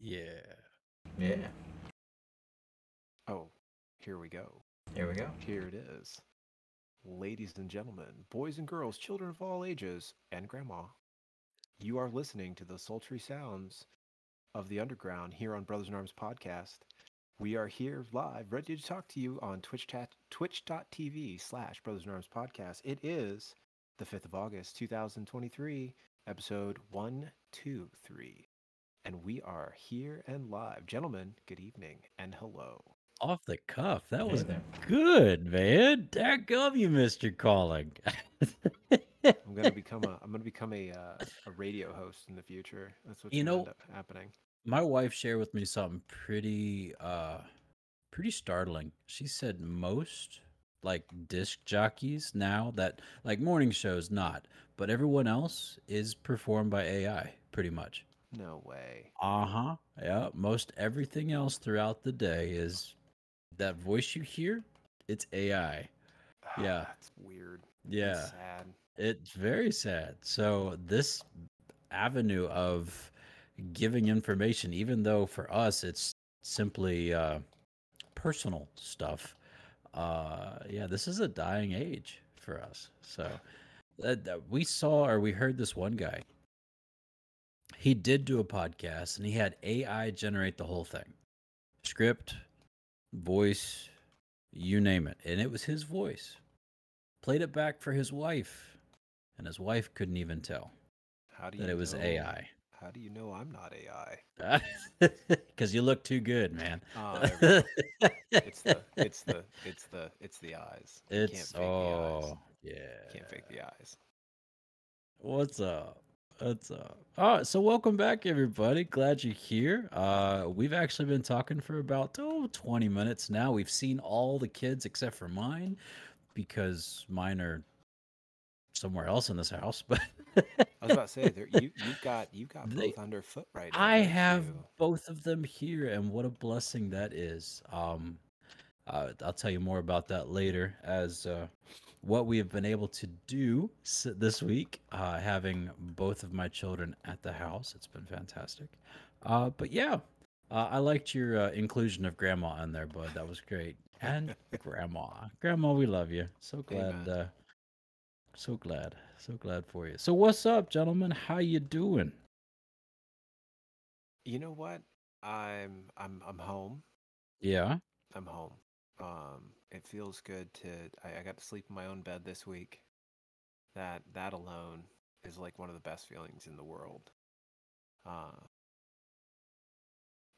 Yeah. Yeah. Oh, here we go. Here we go. Here it is. Ladies and gentlemen, boys and girls, children of all ages, and grandma, you are listening to the sultry sounds of the underground here on Brothers in Arms podcast. We are here live, ready to talk to you on Twitch chat, twitch.tv slash Brothers in Arms podcast. It is the 5th of August, 2023, episode 123. And we are here and live. Gentlemen, good evening and hello. Off the cuff. That Hey was there. good, man. Dadgum, you Mr. your calling. I'm gonna become a I'm gonna become a uh, a radio host in the future. That's what's You gonna know- end up happening. My wife shared with me something pretty uh pretty startling. She said most like disc jockeys now that like morning shows not, but everyone else is performed by AI pretty much. No way. Uh-huh. Yeah, most everything else throughout the day is that voice you hear, it's AI. Yeah. That's weird. Yeah. That's sad. It's very sad. So this avenue of giving information, even though for us it's simply uh, personal stuff, uh, yeah, this is a dying age for us. So uh, we saw or we heard this one guy. He did do a podcast and he had AI generate the whole thing, script, voice, you name it, and it was his voice. Played it back for his wife and his wife couldn't even tell How do you that it was know- AI. How do you know I'm not AI? Because you look too good, man. Oh, go. it's the it's the it's the it's the eyes. It's fake the eyes. oh yeah. Can't fake the eyes. What's up? All right, so welcome back, everybody. Glad you're here. Uh, we've actually been talking for about oh, 20 minutes now. We've seen all the kids except for mine because mine are somewhere else in this house. But I was about to say there, you you've got you've got both underfoot right now. I have you? both of them here, and what a blessing that is. Um, uh, I'll tell you more about that later as uh, what we have been able to do this week, uh, having both of my children at the house. It's been fantastic. Uh, but yeah, uh, I liked your uh, inclusion of grandma in there, bud. That was great. And grandma, grandma, we love you. So glad. Uh, so glad. So glad for you. So what's up, gentlemen? How you doing? You know what? I'm I'm I'm home. Yeah. I'm home. Um, it feels good to. I, I got to sleep in my own bed this week. That that alone is like one of the best feelings in the world. Uh,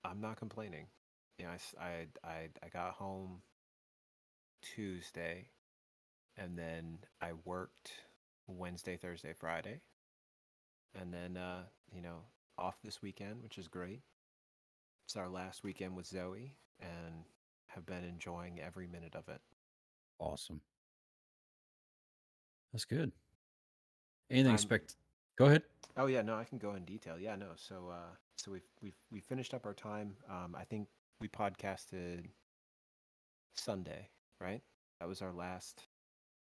I'm not complaining. You know, I got home Tuesday, and then I worked Wednesday, Thursday, Friday, and then uh, you know off this weekend, which is great. It's our last weekend with Zoe, and have been enjoying every minute of it. Awesome. That's good. Anything expect? Go ahead. Oh yeah, no, I can go in detail. Yeah, no. So uh so we've we've we finished up our time. Um I think we podcasted Sunday, right? That was our last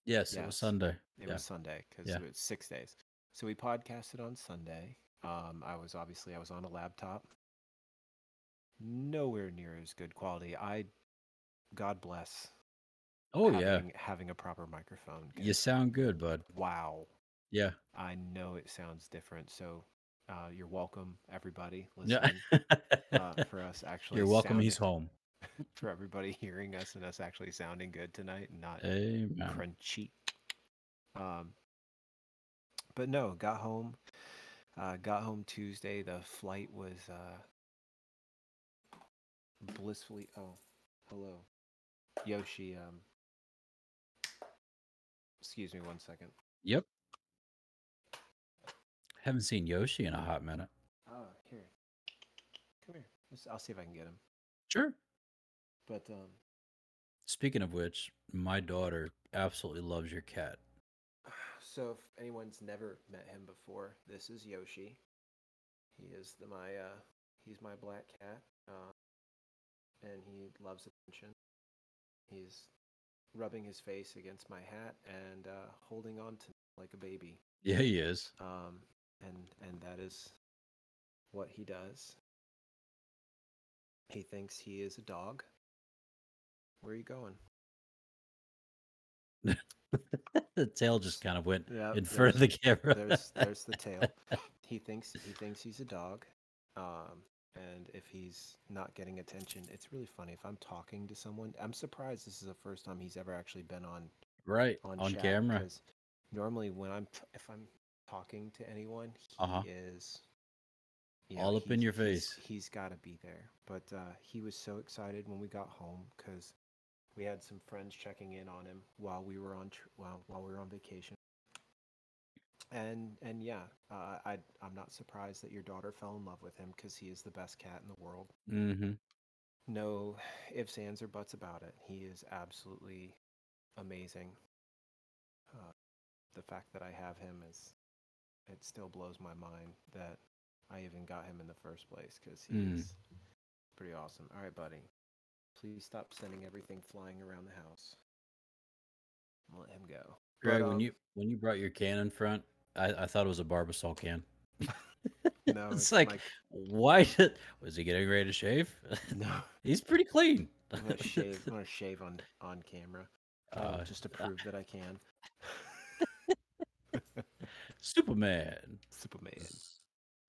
Yes, it was Sunday. it yeah. was Sunday cuz Yeah. it was 6 days. So we podcasted on Sunday. Um I was obviously I was on a laptop. Nowhere near as good quality. I God bless oh yeah, having, having a proper microphone. You sound good, bud. wow. Yeah. I know it sounds different. So uh, you're welcome, everybody Yeah. uh, for us actually. You're welcome. He's home. For everybody hearing us and us actually sounding good tonight, and not Amen. crunchy. Um, but no, got home. Uh, got home Tuesday. The flight was uh, blissfully. Oh, hello, Yoshi. Um, excuse me one second. Yep. Haven't seen Yoshi in a hot minute. Oh, here. Come here. Let's- I'll see if I can get him. Sure. But um, Speaking of which, my daughter absolutely loves your cat. so if anyone's never met him before, this is Yoshi. He is the my uh, he's my black cat, uh, and he loves attention. He's rubbing his face against my hat and uh, holding on to me like a baby. Yeah, he is. Um, and and that is what he does. He thinks he is a dog. Where are you going? the tail just kind of went Yeah, in front of the camera. there's there's the tail. He thinks he thinks he's a dog, um, and if he's not getting attention, it's really funny. If I'm talking to someone, I'm surprised this is the first time he's ever actually been on right on, on camera. Normally, when I'm t- if I'm talking to anyone, he Uh-huh. is you All up in he's- your he's- face. he's got to be there. But uh, he was so excited when we got home because we had some friends checking in on him while we were on tr- while while we were on vacation. And and yeah, uh, I I'm not surprised that your daughter fell in love with him because he is the best cat in the world. Mm-hmm. No ifs, ands, or buts about it. He is absolutely amazing. Uh, the fact that I have him is, it still blows my mind that I even got him in the first place because he Mm. is pretty awesome. All right, buddy. Please stop sending everything flying around the house. I'll let him go. Greg, But, when um, you when you brought your can in front, I, I thought it was a Barbasol can. no, it's like, why did, was he getting ready to shave? no. He's pretty clean. I'm gonna shave. I'm gonna shave on on camera, uh, Uh, just to prove that I can. Superman. Superman.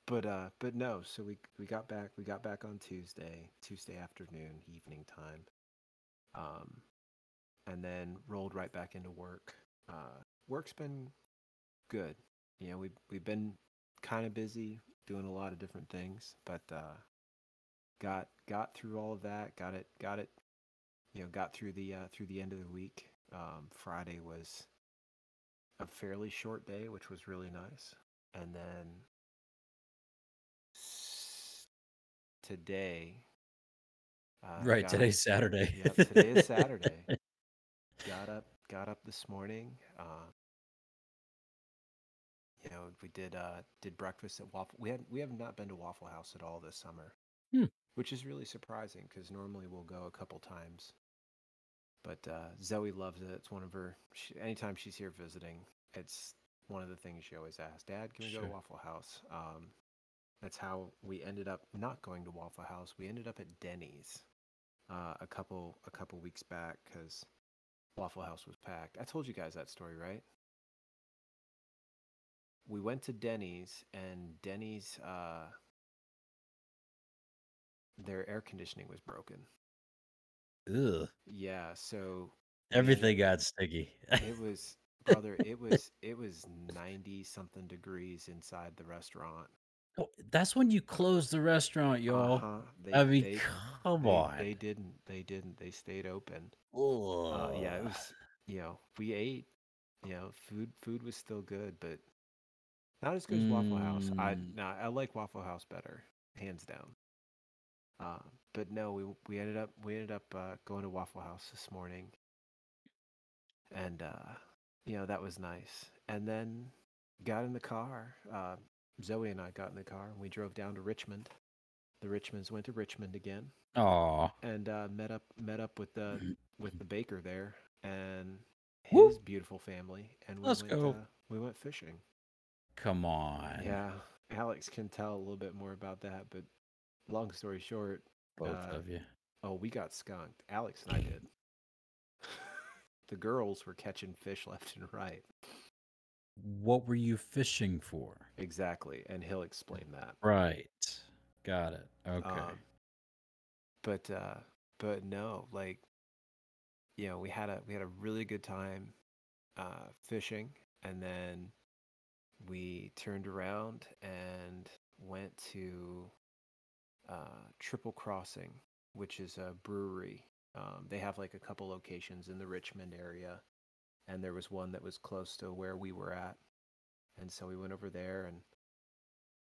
But uh, but no. So we we got back. We got back on Tuesday, Tuesday afternoon, evening time. Um, and then rolled right back into work. Uh, work's been good. You know, we we've been kind of busy doing a lot of different things, but uh, got got through all of that. Got it. Got it. You know, got through the uh, through the end of the week. Um, Friday was a fairly short day, which was really nice. And then today, uh, right, today's Saturday. Yep, today is Saturday. got up, got up this morning. Uh, you know, we did uh, did breakfast at Waffle. We had we have not been to Waffle House at all this summer, Hmm. which is really surprising because normally we'll go a couple times. But uh, Zoe loves it. It's one of her. She, anytime she's here visiting, it's one of the things she always asks. Dad, can we go to Waffle House? Um, that's how we ended up not going to Waffle House. We ended up at Denny's uh, a couple a couple weeks back because Waffle House was packed. I told you guys that story, right? We went to Denny's and Denny's uh, their air conditioning was broken. Ugh. Yeah, so we- Everything got sticky. it was brother, it was it was 90 something degrees inside the restaurant. Oh, That's when you close the restaurant, y'all. Uh-huh. They, I mean, they, come they, on. They didn't. They didn't. They stayed open. Oh, Uh, yeah, it was. You know, we ate. You know, food. Food was still good, but not as good as Waffle House. I Mm. no, I like Waffle House better, hands down. Uh, but no, we we ended up we ended up uh, going to Waffle House this morning, and uh, you know that was nice. And then got in the car. Uh, Zoe and I got in the car and we drove down to Richmond. The Richmonds went to Richmond again Aw. and uh, met up met up with the with the baker there and Woo. his beautiful family, and we Let's went go. Uh, we went fishing. Come on. Yeah, Alex can tell a little bit more about that, but long story short, Both uh, of you. oh, we got skunked. Alex and I did. the girls were catching fish left and right. What were you fishing for? Exactly, and he'll explain that. Right. Got it. Okay. Um, but uh, but no, like you know, we had a we had a really good time uh, fishing, and then we turned around and went to uh, Triple Crossing, which is a brewery. Um, they have like a couple locations in the Richmond area, and there was one that was close to where we were at, and so we went over there and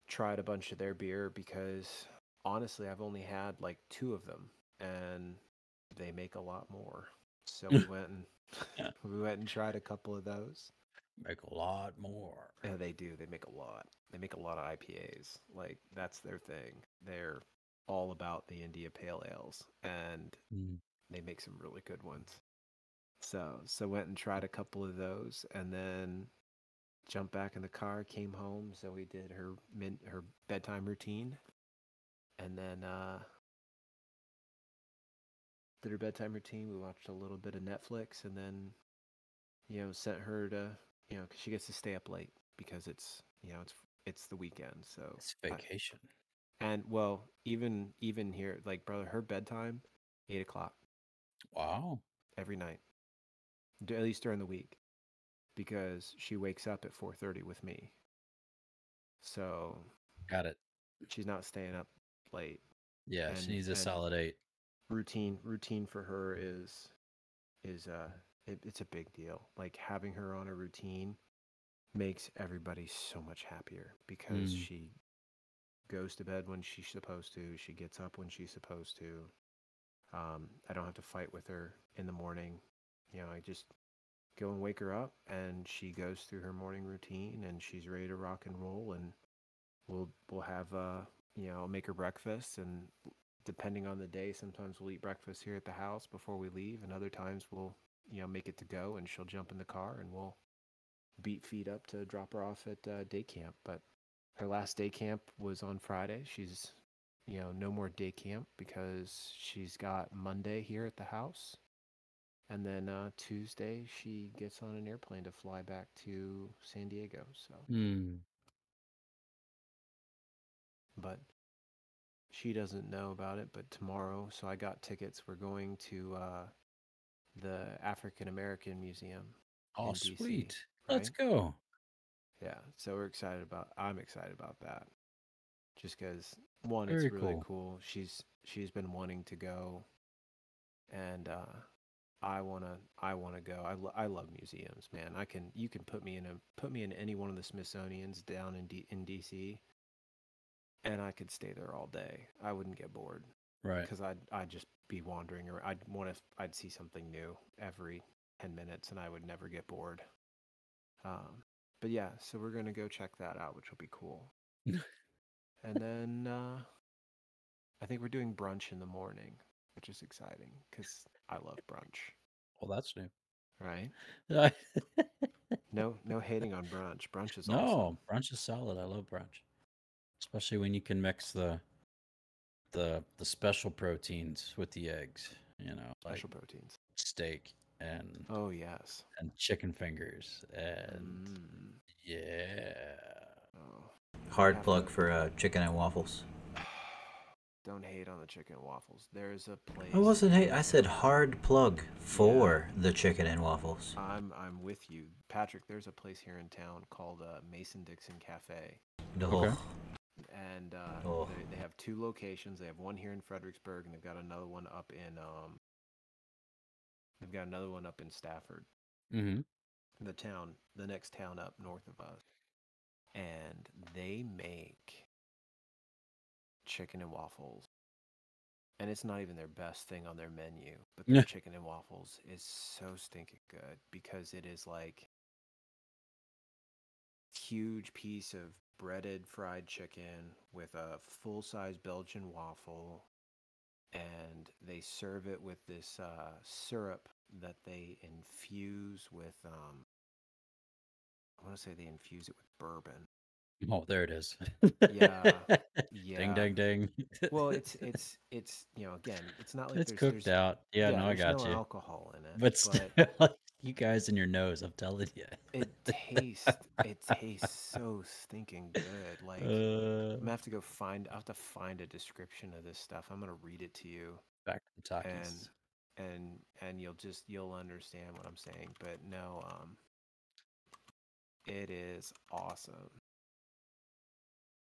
tried a bunch of their beer because honestly, I've only had like two of them, and they make a lot more. So we went and we went and tried a couple of those. Make a lot more. Yeah, they do. They make a lot. They make a lot of IPAs. Like that's their thing. They're all about the India Pale Ales, and Mm. they make some really good ones. So so went and tried a couple of those, and then jumped back in the car, came home. So we did her min- her bedtime routine, and then uh, did her bedtime routine. We watched a little bit of Netflix, and then, you know, sent her to, you know, 'cause she gets to stay up late because it's, you know, it's it's the weekend. So It's I- vacation. and well, even even here, like brother, her bedtime eight o'clock Wow. every night, at least during the week, because she wakes up at four thirty with me. So Got it. she's not staying up late. Yeah, And- she needs a solid eight. routine routine for her is is uh it, it's a big deal. Like having her on a routine makes everybody so much happier because Mm. she goes to bed when she's supposed to she gets up when she's supposed to. Um i don't have to fight with her in the morning. You know i just go and wake her up and she goes through her morning routine and she's ready to rock and roll and we'll we'll have uh you know I'll make her breakfast and depending on the day, sometimes we'll eat breakfast here at the house before we leave, and other times we'll, you know, make it to go, and she'll jump in the car, and we'll beat feet up to drop her off at uh, day camp. But her last day camp was on Friday. She's, you know, no more day camp because she's got Monday here at the house, and then uh, Tuesday she gets on an airplane to fly back to San Diego. So, Hmm. but she doesn't know about it but tomorrow so i got tickets we're going to uh the african american museum Oh, DC, sweet. Let's right? go. yeah so we're excited about i'm excited about that just because one Very it's really cool. cool. she's she's been wanting to go and uh i want to i want to go I, lo- I love museums man i can you can put me in a put me in any one of the smithsonian's down in D, in dc and i could stay there all day i wouldn't get bored Right. because I'd I'd just be wandering or I'd want to I'd see something new every ten minutes and I would never get bored. Um, but yeah, so we're gonna go check that out, which will be cool. and then uh, I think we're doing brunch in the morning, which is exciting because I love brunch. Well, that's new. Right? no, No no hating on brunch. Brunch is awesome. brunch is solid. I love brunch, especially when you can mix the the the special proteins with the eggs. You know, like Special proteins. steak and Oh yes. and chicken fingers and Mm. yeah. Oh. Hard plug for uh, chicken and waffles. Don't hate on the chicken and waffles. There's a place. I wasn't. Hey, I said hard plug for the chicken and waffles. I'm I'm with you, Patrick. There's a place here in town called uh, Mason Dixon Cafe, No. Okay. And uh, Oh. they, they have two locations. They have one here in Fredericksburg, and they've got another one up in um. They've got another one up in Stafford, Mm-hmm. the town, the next town up north of us, and they make chicken and waffles. And it's not even their best thing on their menu, but their chicken and waffles is so stinking good because it is like huge piece of breaded fried chicken with a full size Belgian waffle. And they serve it with this uh, syrup that they infuse with, um, I want to say they infuse it with bourbon. Oh, there it is. Yeah, Ding, Yeah. ding, ding. Well, it's it's it's you know again, it's not like it's there's, cooked out. Yeah, no, I got no you. alcohol in it, But but still, you guys in your nose, I'm telling you. it tastes it tastes so stinking good. Like I'm uh, gonna have to go find. I have to find a description of this stuff. I'm gonna read it to you, back from Takis. and and you'll just you'll understand what I'm saying. But no, um, it is awesome.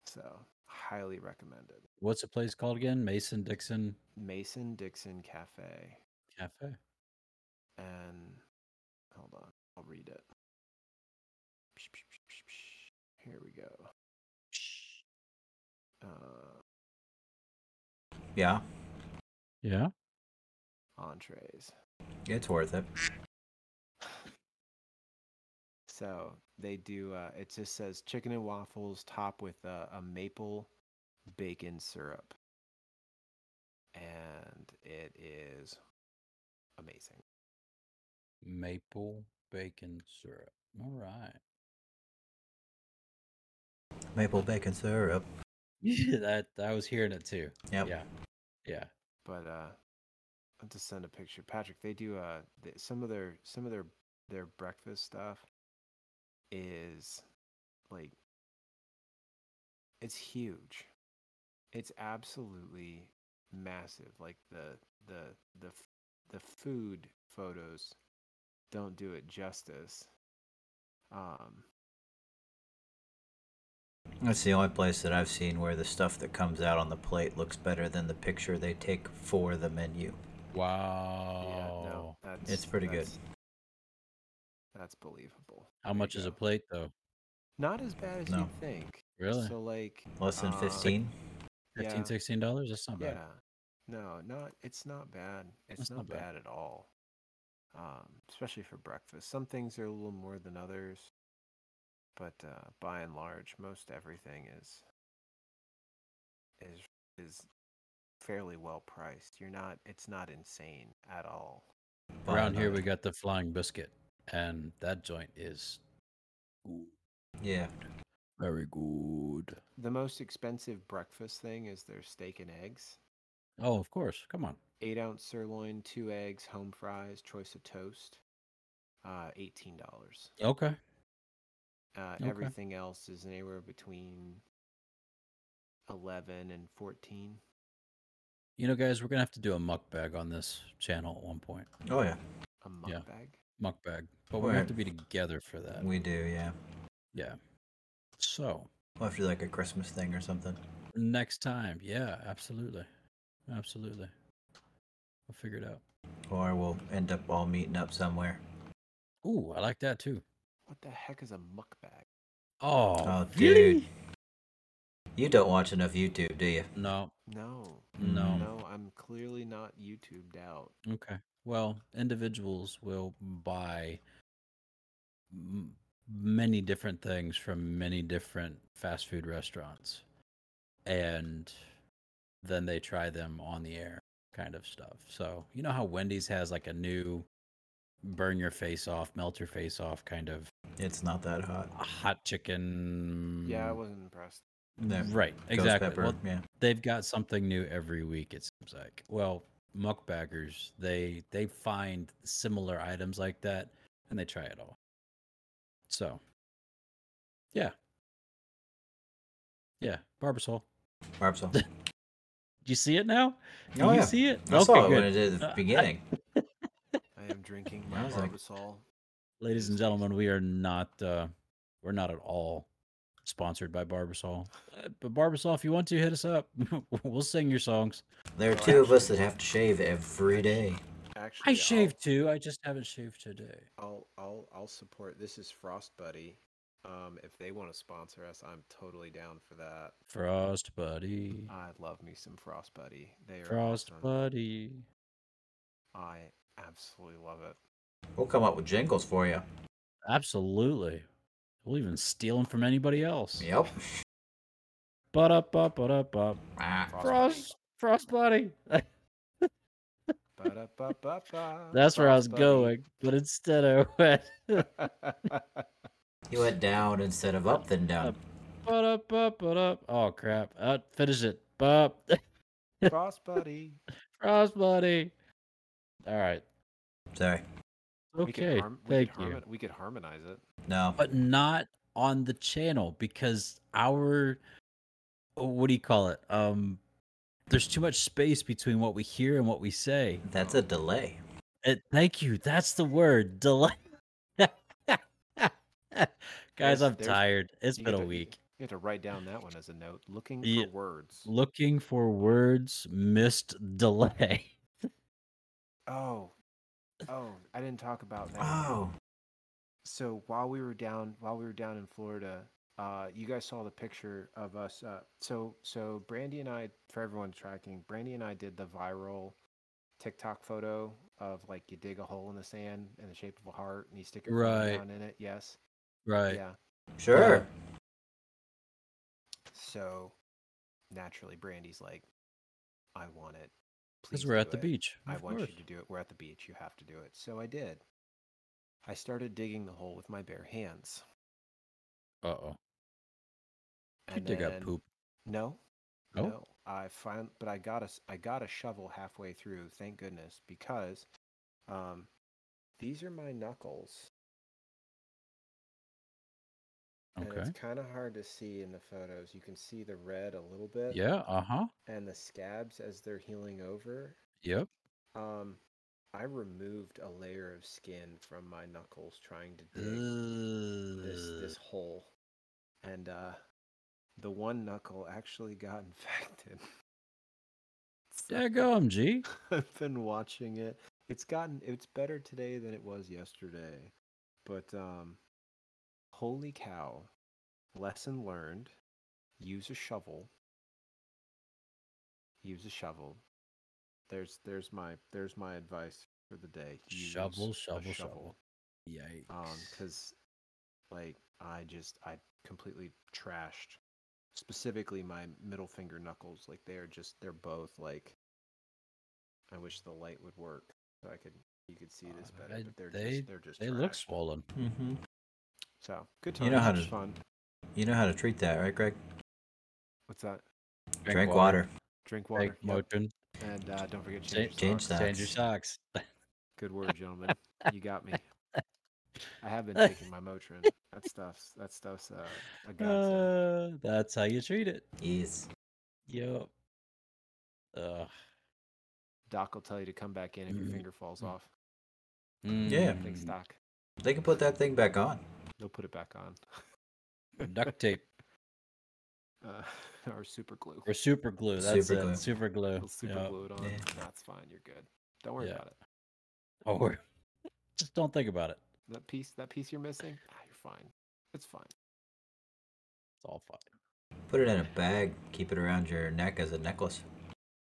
So highly recommended. What's the place called again? Mason Dixon Mason Dixon Cafe, Cafe. and hold on, I'll read it. Here we go. Uh, Yeah, Yeah. entrees. it's worth it. So they do. Uh, it just says chicken and waffles topped with uh, a maple bacon syrup, and it is amazing. Maple bacon syrup. All right. Maple bacon syrup. that I was hearing it too. Yep. Yeah. Yeah. But uh, I'll just send a picture, Patrick. They do uh th- some of their some of their their breakfast stuff is like it's huge. It's absolutely massive. Like the the the the food photos don't do it justice. Um, That's the only place that I've seen where the stuff that comes out on the plate looks better than the picture they take for the menu. Wow. yeah, no, that's It's pretty good. that's- That's believable. How There much is a plate though? Not as bad as No. you'd think. Really? So like Less than uh, 15? 15 yeah. 16 dollars? That's not bad. Yeah. No, not it's not bad. It's not, not bad. bad. at all. Um, especially for breakfast. Some things are a little more than others, but uh, by and large, most everything is is is fairly well priced. You're not. It's not insane at all. Around here uh, we got the flying biscuit, and that joint is Yeah. very good. The most expensive breakfast thing is their steak and eggs. Oh, of course. Come on. Eight ounce sirloin, two eggs, home fries, choice of toast. Uh, eighteen dollars. Okay. Uh, Okay. Everything else is anywhere between eleven and fourteen. You know, guys, we're gonna have to do a mukbang on this channel at one point. Oh, yeah. A mug Yeah. bag. Mukbang, but we have to be together for that. We do, yeah. Yeah. So We'll have to do like a Christmas thing or something. next time, yeah, absolutely, absolutely. We'll figure it out. Or we'll end up all meeting up somewhere. Ooh, I like that too. What the heck is a muck bag? Oh, Oh, dude. You don't watch enough YouTube, do you? No, No, no. no, I'm clearly not YouTubed out. Okay. Well, individuals will buy m- many different things from many different fast food restaurants, and then they try them on the air, kind of stuff. So you know how Wendy's has like a new burn your face off, melt your face off kind of It's not that hot. hot chicken. Yeah, I wasn't impressed. No. Right, Ghost exactly. pepper, Well, yeah. they've got something new every week it seems like well muckbaggers they they find similar items like that and they try it all so yeah yeah barbasol Barbasol. do you see it now do Oh, you yeah. see it I saw it good. when it did at Uh, the beginning. I am drinking my was like- Barbasol. ladies and gentlemen we are not uh we're not at all sponsored by barbasol Uh, but barbasol if you want to hit us up we'll sing your songs There are two of us that have to shave every day. Actually, i shaved too i just haven't shaved today I'll, I'll, I'll, I'll support. This is Frost Buddy. Um, if they want to sponsor us, I'm totally down for that. frost buddy I love me some Frost Buddy. They are Frost awesome. Buddy. I absolutely love it. We'll come up with jingles for you. Absolutely. We'll even steal them from anybody else. Yep. But up, up, but up, up. Ah, Frost Frost, Frost Buddy. That's where I was Buddy. going, but instead I went. you went down instead of up, then down. But up, up, but up. Oh crap! Uh, finish it. Bop. Frost Buddy. Frost Buddy. All right. Sorry. We could Okay. harm- we Thank could you. harmon- we could harmonize it. No. But not on the channel because our what do you call it? Um, there's too much space between what we hear and what we say. That's a delay. It, thank you. That's the word. Delay. Guys, I'm there's- tired. It's You been get a to- week. You have to write down that one as a note. Looking Yeah. for words. Looking for words, missed delay. Oh, oh, I didn't talk about that. Oh. So while we were down, while we were down in Florida, uh, you guys saw the picture of us. Uh, so, so Brandy and I, for everyone tracking, Brandy and I did the viral TikTok photo of like you dig a hole in the sand in the shape of a heart and you stick your Right. down in it. Yes. Right. Yeah. Sure. So naturally, Brandy's like, I want it. Because Please we're do at the it. beach. I of want course. you to do it. We're at the beach. You have to do it. So I did. I started digging the hole with my bare hands. Uh oh. You And dig up poop. No. No? No. I find, but I got a s- I got a shovel halfway through. Thank goodness, because um, these are my knuckles, and Okay. it's kind of hard to see in the photos. You can see the red a little bit, Yeah. Uh huh. and the scabs as they're healing over. Yep. Um, I removed a layer of skin from my knuckles trying to dig this this hole, and uh, the one knuckle actually got infected. So Daggum, G. I've been watching it. It's gotten it's better today than it was yesterday, but um, holy cow! Lesson learned: use a shovel. Use a shovel. There's there's my there's my advice for the day. Use Shovel, a shovel, shovel. Yikes. um because like i just i completely trashed specifically my middle finger knuckles like they are just they're both like i wish the light would work so i could you could see this Uh, better I- but they're they- just they're just they look swollen. Mm-hmm. So good You know how to- fun You know how to treat that, right, Greg? what's that Drink, water. drink water Take yep. motion. and uh, don't forget to Change, change, your socks. change your socks. good word gentlemen you got me i have been taking my motrin that stuff's that stuff's uh, a godsend Uh, that's how you treat it. Yes. Yep. Ugh. doc will tell you to come back in if your Mm. finger falls Mm. off Yeah. thanks doc They can put that thing back on. They'll put it back on. Duct tape Uh, or super glue. or super glue. That's Super it. glue. Super glue. They'll super Yep. glue it on. Yeah. That's fine. You're good. Don't worry Yeah. about it. Or just don't think about it. That piece, that piece you're missing, ah, you're fine. It's fine. It's all fine. Put it in a bag. Keep it around your neck as a necklace.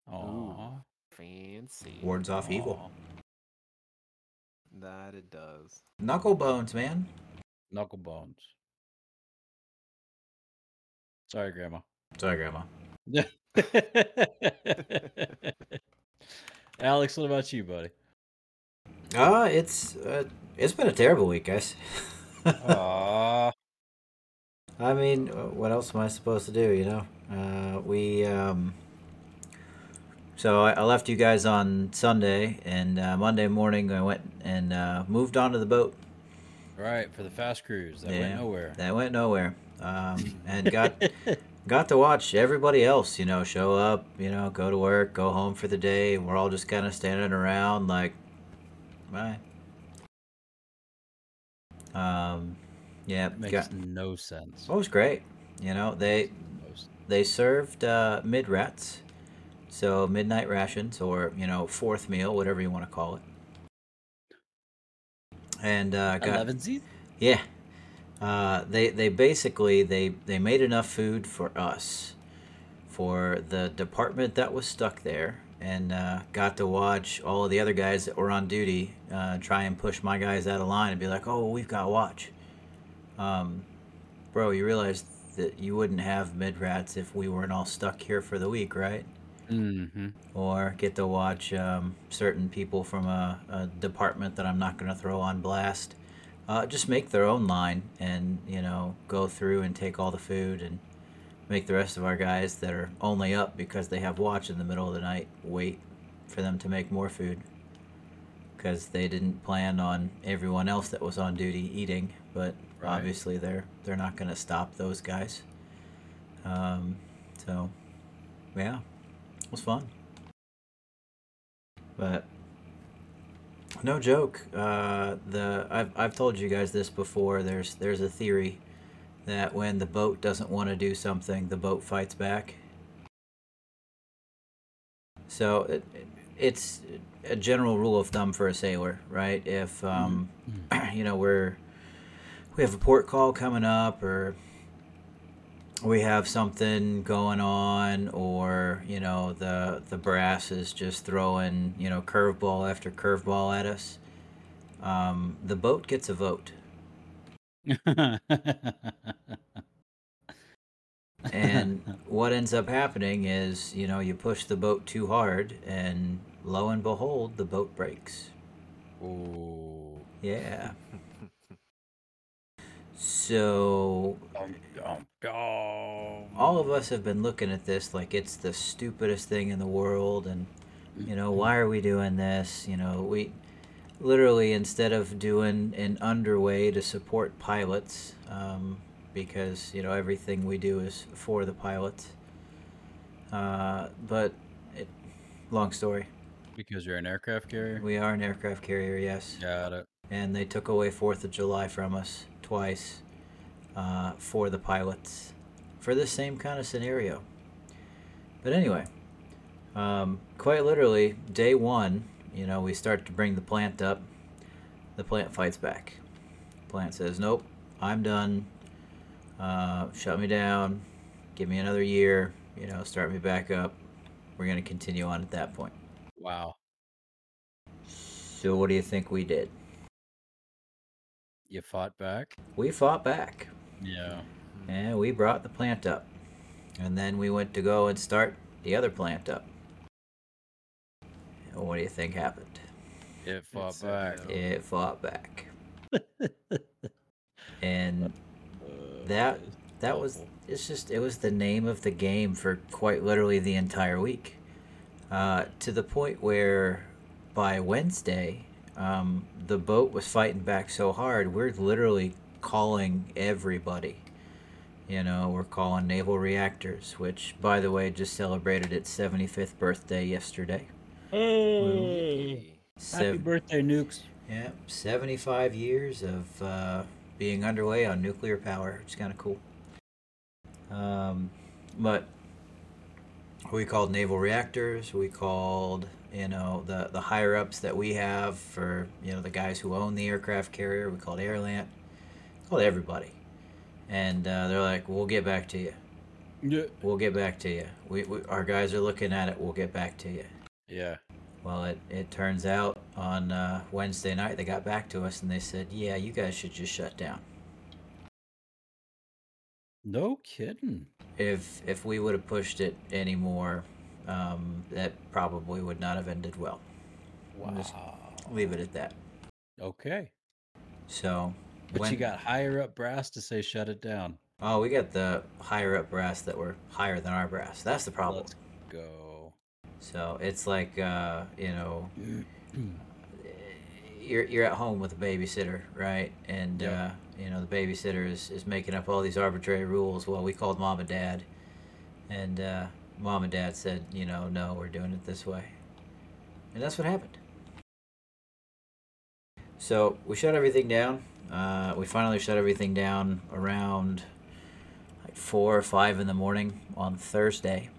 Aw. Fancy. Wards off evil. That it does. Knuckle bones, man. Knuckle bones. Sorry, Grandma. Sorry, Grandma. Alex, what about you, buddy? Uh, it's uh, it's been a terrible week, guys. Aw. I mean, uh, what else am I supposed to do? You know, uh, we um. So I, I left you guys on Sunday, and uh, Monday morning I went and uh, moved onto the boat. Right, for the fast cruise. That Yeah. went nowhere. That went nowhere, um, and got got to watch everybody else. You know, show up. You know, go to work, go home for the day. We're all just kind of standing around, like, bye. Um, yeah, Makes got, no sense. it was great. You know, they No they served uh, mid rats, so midnight rations or you know fourth meal, whatever you want to call it. And uh, got Elevensies? yeah, uh, they they basically they they made enough food for us, for the department that was stuck there, and uh, got to watch all of the other guys that were on duty uh, try and push my guys out of line and be like, oh, we've got watch. Um, bro, you realize that you wouldn't have mid rats if we weren't all stuck here for the week, right? Mm-hmm. or get to watch um, certain people from a, a department that I'm not going to throw on blast uh, just make their own line and you know go through and take all the food and make the rest of our guys that are only up because they have watch in the middle of the night wait for them to make more food because they didn't plan on everyone else that was on duty eating but Right. obviously they're they're not going to stop those guys um, so yeah was fun. But no joke. Uh, the I've I've told you guys this before. There's there's a theory that when the boat doesn't want to do something, the boat fights back. So it, it's a general rule of thumb for a sailor, right? If um, you know we're we have a port call coming up, or we have something going on or you know the the brass is just throwing you know curveball after curveball at us um, the boat gets a vote. And what ends up happening is you know you push the boat too hard and lo and behold the boat breaks. Ooh. yeah so dum. all of us have been looking at this like it's the stupidest thing in the world, and you know why are we doing this? You know we literally instead of doing an underway to support pilots, um, because you know everything we do is for the pilots. Uh, but it, long story. Because you're an aircraft carrier? We are an aircraft carrier, yes. Got it. And they took away Fourth of July from us twice uh, for the pilots for this same kind of scenario. But anyway, um, quite literally, day one, you know, we start to bring the plant up. The plant fights back. Plant says, "Nope, I'm done. Uh, shut me down. Give me another year. You know, start me back up. We're going to continue on at that point." Wow. So, what do you think we did? You fought back? We fought back. Yeah. And we brought the plant up. And then we went to go and start the other plant up. And what do you think happened? It fought It's, uh, back. It fought back. and that that was it's just it was the name of the game for quite literally the entire week. Uh, to the point where by Wednesday, um, the boat was fighting back so hard, we're literally calling everybody. You know, we're calling Naval Reactors, which, by the way, just celebrated its 75th birthday yesterday. Hey! Happy birthday, nukes. yeah, 75 years of uh, being underway on nuclear power. It's kind of cool. Um, but we called naval reactors. We called, you know, the, the higher ups that we have for, you know, the guys who own the aircraft carrier. We called Airlant. Called everybody. And uh, they're like, we'll get back to you. Yeah. We'll get back to you. We, we, our guys are looking at it. We'll get back to you. Yeah. Well, it, it turns out on uh, Wednesday night they got back to us and they said, yeah, you guys should just shut down. No kidding. If if we would have pushed it anymore, um, that probably would not have ended well. Wow. Just Leave it at that. Okay. So, But when- you got higher up brass to say shut it down. oh, we got the higher up brass that were higher than our brass. That's the problem. Let's go. So it's like uh, you know, you're you're at home with a babysitter, right? And Yep. uh, you know the babysitter is, is making up all these arbitrary rules. Well, we called mom and dad, and uh, mom and dad said, you know, no, we're doing it this way, and that's what happened. So we shut everything down. Uh, we finally shut everything down around like four or five in the morning on Thursday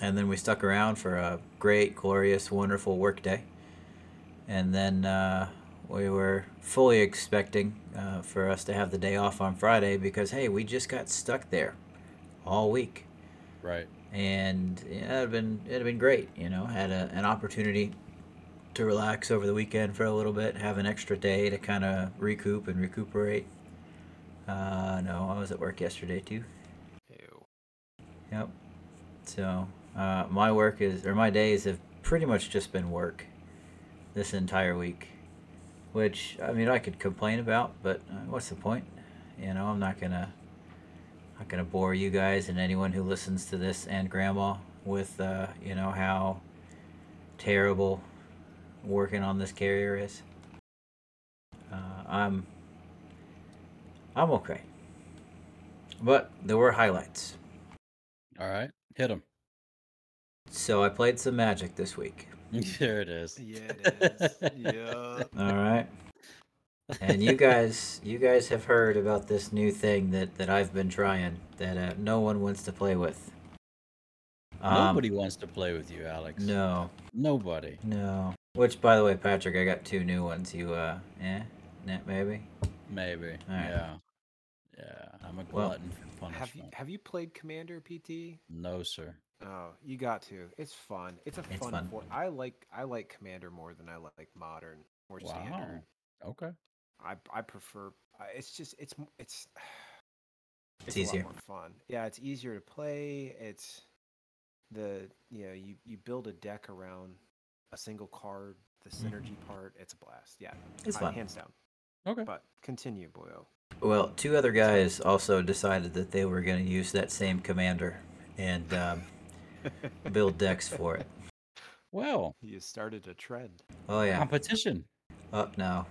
and then we stuck around for a great, glorious, wonderful work day. And then uh, we were fully expecting uh, for us to have the day off on Friday because hey, we just got stuck there all week, Right. and yeah, it'd been it'd been great. You know, had a, an opportunity to relax over the weekend for a little bit, have an extra day to kind of recoup and recuperate. Uh, no, I was at work yesterday too. Ew. Yep. So uh, my work is, or my days have pretty much just been work this entire week, which I mean I could complain about, but uh, what's the point? You know, I'm not gonna, not gonna bore you guys and anyone who listens to this and Grandma with, uh, you know, how terrible working on this carrier is. Uh, I'm, I'm okay, but there were highlights. All right. Hit them. So I played some Magic this week. there it is. Yeah, it is. yeah. All right. And you guys, you guys have heard about this new thing that that I've been trying that uh, no one wants to play with. Um, Nobody wants to play with you, Alex. No, Nobody. no. Which, by the way, Patrick, I got two new ones. You, uh, yeah, nah, maybe. Maybe. All right. Yeah. Yeah. I'm a Well, glutton for Have you punishment. have you played Commander PT? No, sir. Oh, you got to. It's fun. It's a It's fun. fun. For, I like I like Commander more than I like Modern or Wow. Standard. Okay. I I prefer. It's just it's m- it's. It's a easier. lot more fun. Yeah, it's easier to play. It's the you know you you build a deck around a single card. The synergy part. It's a blast. Yeah, Mm-hmm. It's I- fun. hands down. Okay. But continue, boyo. Well, two other guys also decided that they were going to use that same commander and um, build decks for it. Well, You started a trend. Oh yeah. competition. Up now.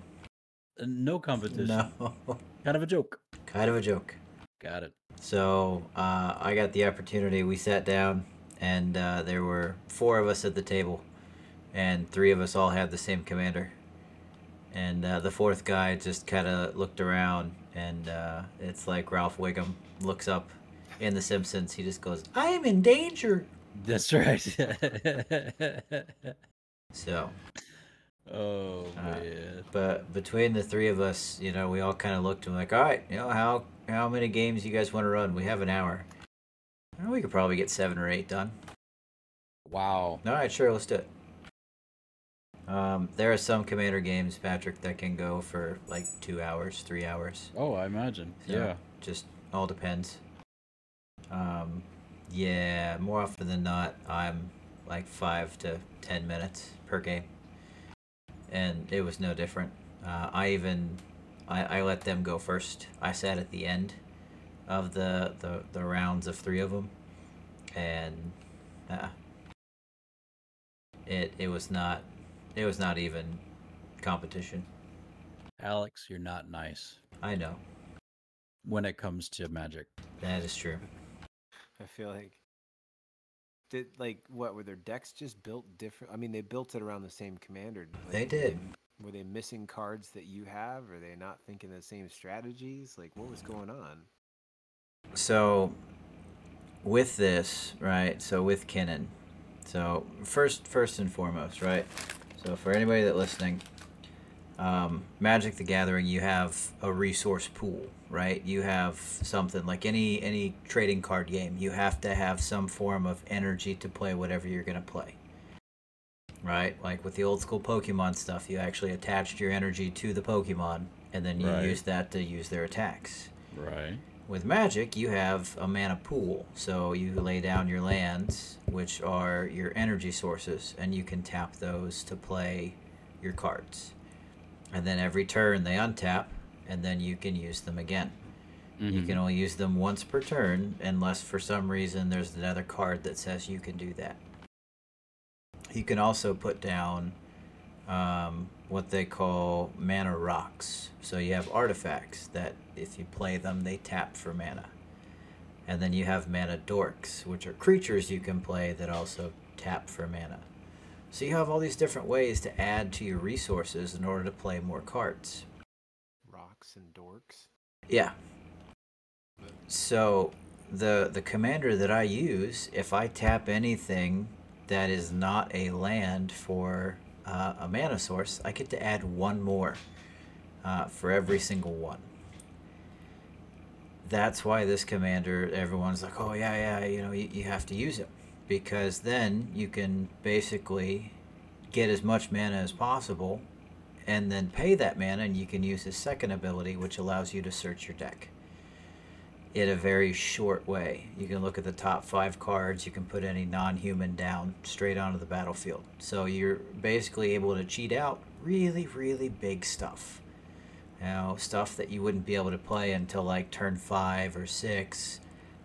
Uh, No competition. No. Kind of a joke. kind of a joke. Got it. So uh, I got the opportunity. We sat down, and uh, there were four of us at the table, and three of us all had the same commander. And uh, the fourth guy just kind of looked around, and uh, it's like Ralph Wiggum looks up in The Simpsons. He just goes, "I am in danger." That's right. So, oh Uh, man. but between the three of us, you know, we all kind of looked and like, all right, you know, how how many games you guys want to run? We have an hour. "Oh, we could probably get seven or eight done. Wow. All right, sure, let's do it. Um, there are some commander games, Patrick, that can go for like two hours, three hours. Oh, I imagine. So, Yeah. Just all depends. Um, yeah, more often than not, I'm like five to ten minutes per game, and it was no different. Uh, I even I, I let them go first. I sat at the end of the the, the rounds of three of them, and uh, it it was not it was not even competition. Alex, you're not nice I know when it comes to magic. that is true. I feel like did like what were their decks just built different? I mean, they built it around the same commander. Like, They did. Were they missing cards that you have? Are they not thinking the same strategies? Like, what was going on? So, with this, right? So with Kinnan, so first, first and foremost, right? So for anybody that listening, um, Magic the Gathering, you have a resource pool, right? You have something like any any trading card game. You have to have some form of energy to play whatever you're gonna play. Right? Like with the old school Pokemon stuff, you actually attached your energy to the Pokemon, and then you Right. use that to use their attacks. Right. With magic, you have a mana pool. So you lay down your lands, which are your energy sources, and you can tap those to play your cards. And then every turn they untap, and then you can use them again. You Mhm. can only use them once per turn, unless for some reason there's another card that says you can do that. You can also put down um, what they call mana rocks. So you have artifacts that, if you play them, they tap for mana. And then you have mana dorks, which are creatures you can play that also tap for mana. So you have all these different ways to add to your resources in order to play more cards. Rocks and dorks. Yeah. So the the commander that I use, if I tap anything that is not a land for uh, a mana source, I get to add one more uh, for every single one. That's why this commander, everyone's like, oh yeah, yeah, you know, you, you have to use it because then you can basically get as much mana as possible and then pay that mana and you can use his second ability which allows you to search your deck in a very short way. You can look at the top five cards you can put any non-human down straight onto the battlefield. So you're basically able to cheat out really really big stuff. Know stuff that you wouldn't be able to play until like turn five or six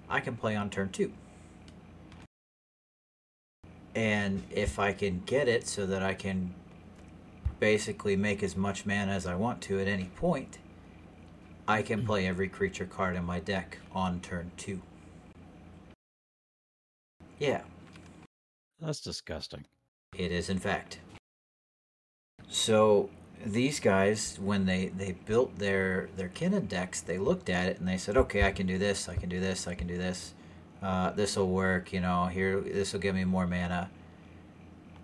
i can play on turn two. And if i can get it so that i can basically make as much mana as I want to at any point, I can play every creature card in my deck on turn two. Yeah, That's disgusting. it is in fact. So these guys, when they, they built their their Kinnan decks, they looked at it and they said, "Okay, I can do this. I can do this. I can do this. Uh, this will work. You know, here this will give me more mana."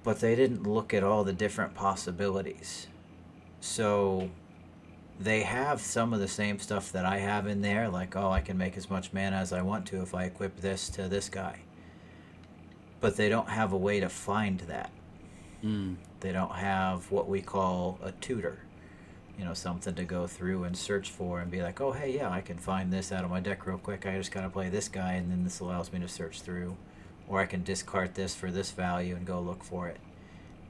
But they didn't look at all the different possibilities. So they have some of the same stuff that I have in there, like, oh, I can make as much mana as I want to if I equip this to this guy. But they don't have a way to find that. Mm. They don't have what we call a tutor. You know, something to go through and search for and be like, oh, hey, yeah, I can find this out of my deck real quick. I just got to play this guy, and then this allows me to search through. Or I can discard this for this value and go look for it.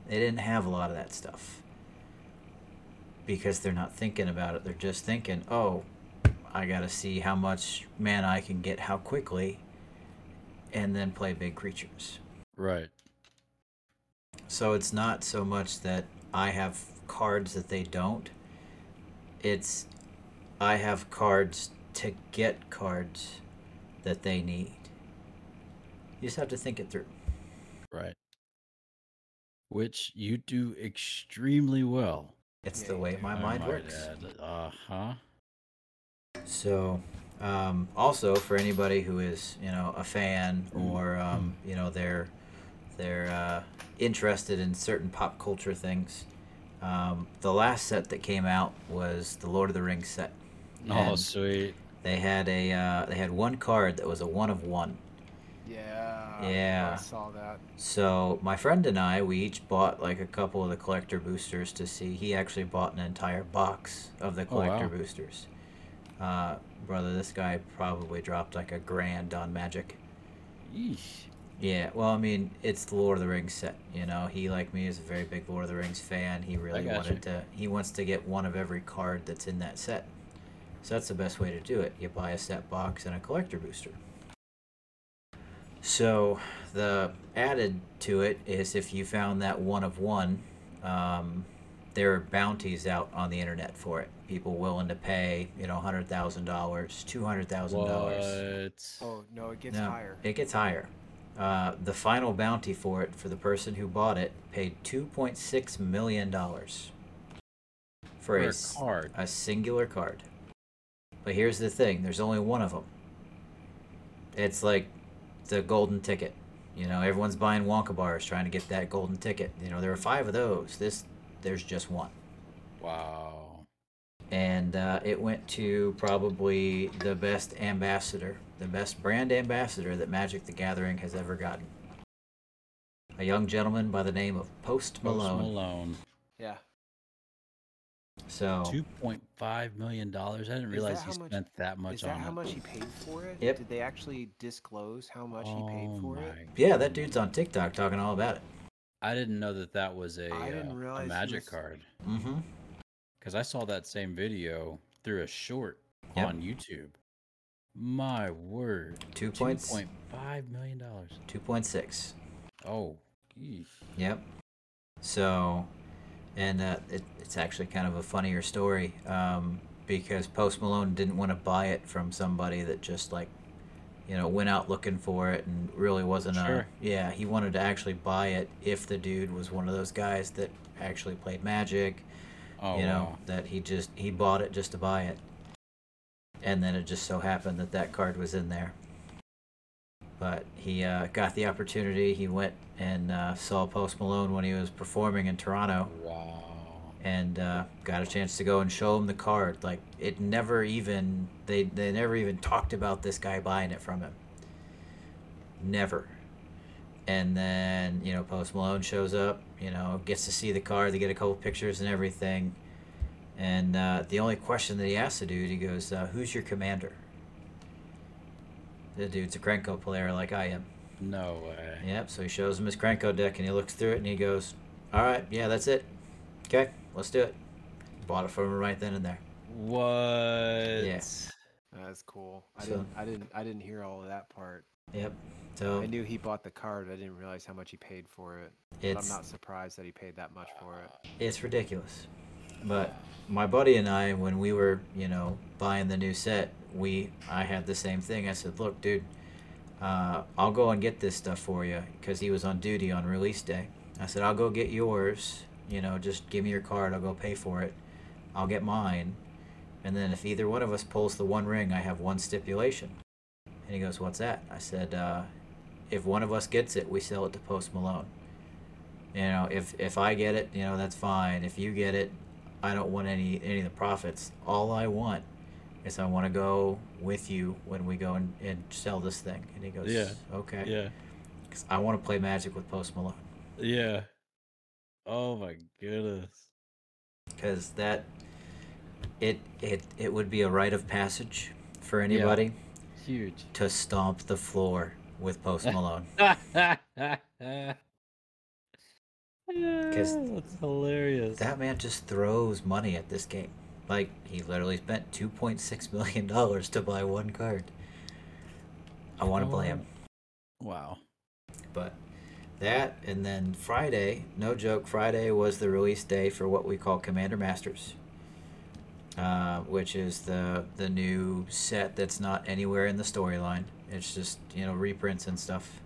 They didn't have a lot of that stuff. Because they're not thinking about it. They're just thinking, oh, I got to see how much mana I can get, how quickly, and then play big creatures. Right. So it's not so much that I have cards that they don't. It's I have cards to get cards that they need. You just have to think it through. Right. Which you do extremely well. It's Yeah, the way my I mind might works. Uh huh. So, um, also for anybody who is you know a fan or um, you know they're they're uh, interested in certain pop culture things, um, the last set that came out was the Lord of the Rings set. Oh, And sweet. they had a uh, they had one card that was a one of one. Yeah. Yeah. I saw that. So my friend and I, we each bought like a couple of the collector boosters to see. He actually bought an entire box of the Oh, collector wow. boosters. Uh, brother, this guy probably dropped like a grand on Magic. Yeesh. Yeah, well, I mean, it's the Lord of the Rings set. You know, he like me is a very big Lord of the Rings fan. He really wanted you. to. He wants to get one of every card that's in that set. So that's the best way to do it. You buy a set box and a collector booster. So the added to it is if you found that one of one, um, there are bounties out on the internet for it. People willing to pay, you know, hundred thousand dollars, two hundred thousand dollars. What? Oh no, it gets No, higher. It gets higher. Uh, the final bounty for it, for the person who bought it, paid two point six million dollars for, For a, a s- card. a singular card. But here's the thing: there's only one of them. It's like the golden ticket. You know, everyone's buying Wonka bars trying to get that golden ticket. You know, there are five of those. This, there's just one Wow. and uh, it went to probably the best ambassador, the best brand ambassador that Magic the Gathering has ever gotten. A young gentleman by the name of Post Malone. Post Malone. Malone. Yeah. So, Two point five million dollars. I didn't Is realize that he how much- spent that much Is that on how it. much he paid for it? Yep. Did they actually disclose how much he paid Oh for my it? yeah, that dude's on TikTok talking all about it. I didn't know that that was a, I didn't uh, realize a he magic was- card Mm-hmm. because I saw that same video through a short Yep. on YouTube. My word, Two two points. point five million dollars. 2.6. Oh, yeesh. Yep. So, and uh, it, it's actually kind of a funnier story um, because Post Malone didn't want to buy it from somebody that just like, you know, went out looking for it and really wasn't a. Yeah, he wanted to actually buy it if the dude was one of those guys that actually played Magic. Oh, you know, wow. that he just he bought it just to buy it, and then it just so happened that that card was in there. But he uh, got the opportunity. He went and uh, saw Post Malone when he was performing in Toronto, Wow. and uh, got a chance to go and show him the card. Like it never even they they never even talked about this guy buying it from him. Never. And then you know Post Malone shows up. You know gets to see the card. They get a couple pictures and everything. And uh, the only question that he asked the dude, he goes, uh, "Who's your commander?" The dude's a Krenko player like I am. No way. Yep. So he shows him his Krenko deck, and he looks through it, and he goes, "All right, yeah, that's it. Okay, let's do it." Bought it from him right then and there. What? Yes. That's cool. I So- didn't. I didn't. I didn't hear all of that part. Yep. So I knew he bought the card. I didn't realize how much he paid for it. But I'm not surprised that he paid that much for it. it's ridiculous. But my buddy and I, when we were, you know, buying the new set, we I had the same thing. I said, "Look, dude, uh, I'll go and get this stuff for you," because he was on duty on release day. I said, "I'll go get yours. You know, just give me your card. I'll go pay for it. I'll get mine, and then if either one of us pulls the one ring, I have one stipulation." And he goes, "What's that?" I said, uh, "If one of us gets it, we sell it to Post Malone." You know, if if I get it, you know, that's fine. If you get it, I don't want any any of the profits. All I want is I want to go with you when we go and, and sell this thing. And he goes, Yeah. okay. Yeah. Because I want to play Magic with Post Malone Yeah. Oh my goodness. because that it it it would be a rite of passage for anybody Huge. to stomp the floor with Post Malone. Because that's hilarious. that man just throws money at this game. Like he literally spent two point six million dollars to buy one card. I want to Oh. blame him, Wow. but that and then Friday, no joke, Friday was the release day for what we call Commander Masters, uh, which is the the new set that's not anywhere in the storyline. It's just you know reprints and stuff,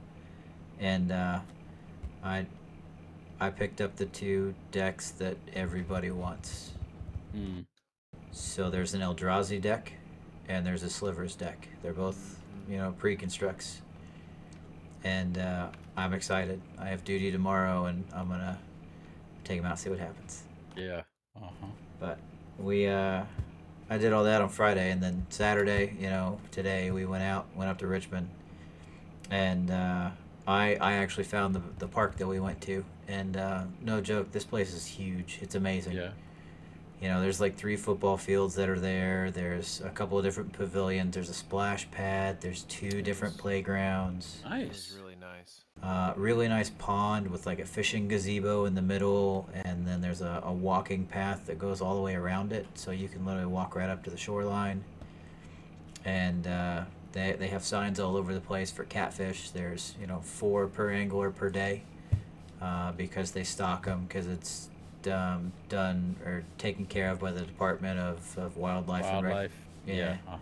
and uh, I I picked up the two decks that everybody wants. Mm. So there's an Eldrazi deck, and there's a Slivers deck. They're both, you know, pre-constructs. And uh, I'm excited. I have duty tomorrow, and I'm gonna take them out, see what happens. Yeah. Uh huh. But we, uh, I did all that on Friday, and then Saturday, you know, today we went out, went up to Richmond, and uh, I I actually found the the park that we went to, and uh, no joke, this place is huge. It's amazing. Yeah. You know, there's like three football fields that are there. There's a couple of different pavilions. There's a splash pad. There's two different playgrounds. Nice. really nice. Uh, really nice pond with like a fishing gazebo in the middle, and then there's a, a walking path that goes all the way around it, so you can literally walk right up to the shoreline. And uh, they they have signs all over the place for catfish. There's you know four per angler per day, uh, because they stock them because it's um, done or taken care of by the Department of, of Wildlife. Rec- Wildlife. Yeah. Yeah. Uh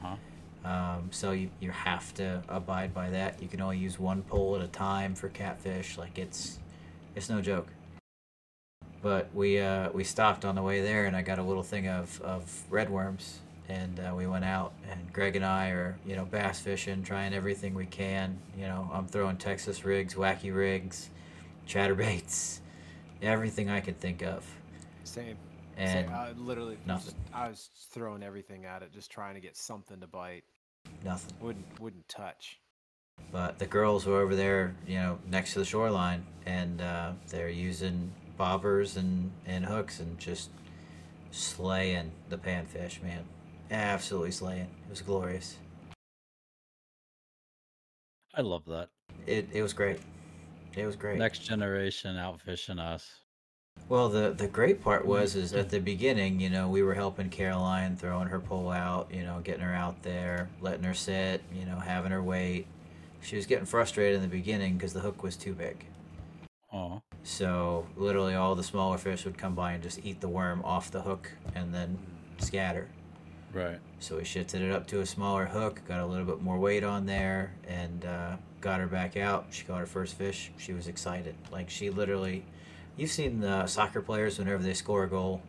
huh. um, so you, you have to abide by that. You can only use one pole at a time for catfish. Like it's it's no joke. But we uh, we stopped on the way there, and I got a little thing of of red worms, and uh, we went out. And Greg and I are you know bass fishing, trying everything we can. You know I'm throwing Texas rigs, wacky rigs, chatterbaits, everything I could think of. Same. And Same. I literally, just- nothing. I was throwing everything at it, just trying to get something to bite. nothing. Wouldn't wouldn't touch. But the girls were over there, you know, next to the shoreline, and uh, they're using bobbers and, and hooks and just slaying the panfish, man. Absolutely slaying. It was glorious. I love that. It, it was great. It was great. Next generation out fishing us. Well, the the great part mm-hmm. was is at the beginning, you know, we were helping Caroline, throwing her pole out, you know, getting her out there, letting her sit, you know, having her wait. She was getting frustrated in the beginning because the hook was too big. Oh. So literally, all the smaller fish would come by and just eat the worm off the hook and then scatter. Right. So we shifted it up to a smaller hook, got a little bit more weight on there, and uh, got her back out. She caught her first fish. She was excited. Like she literally, you've seen the soccer players whenever they score a goal.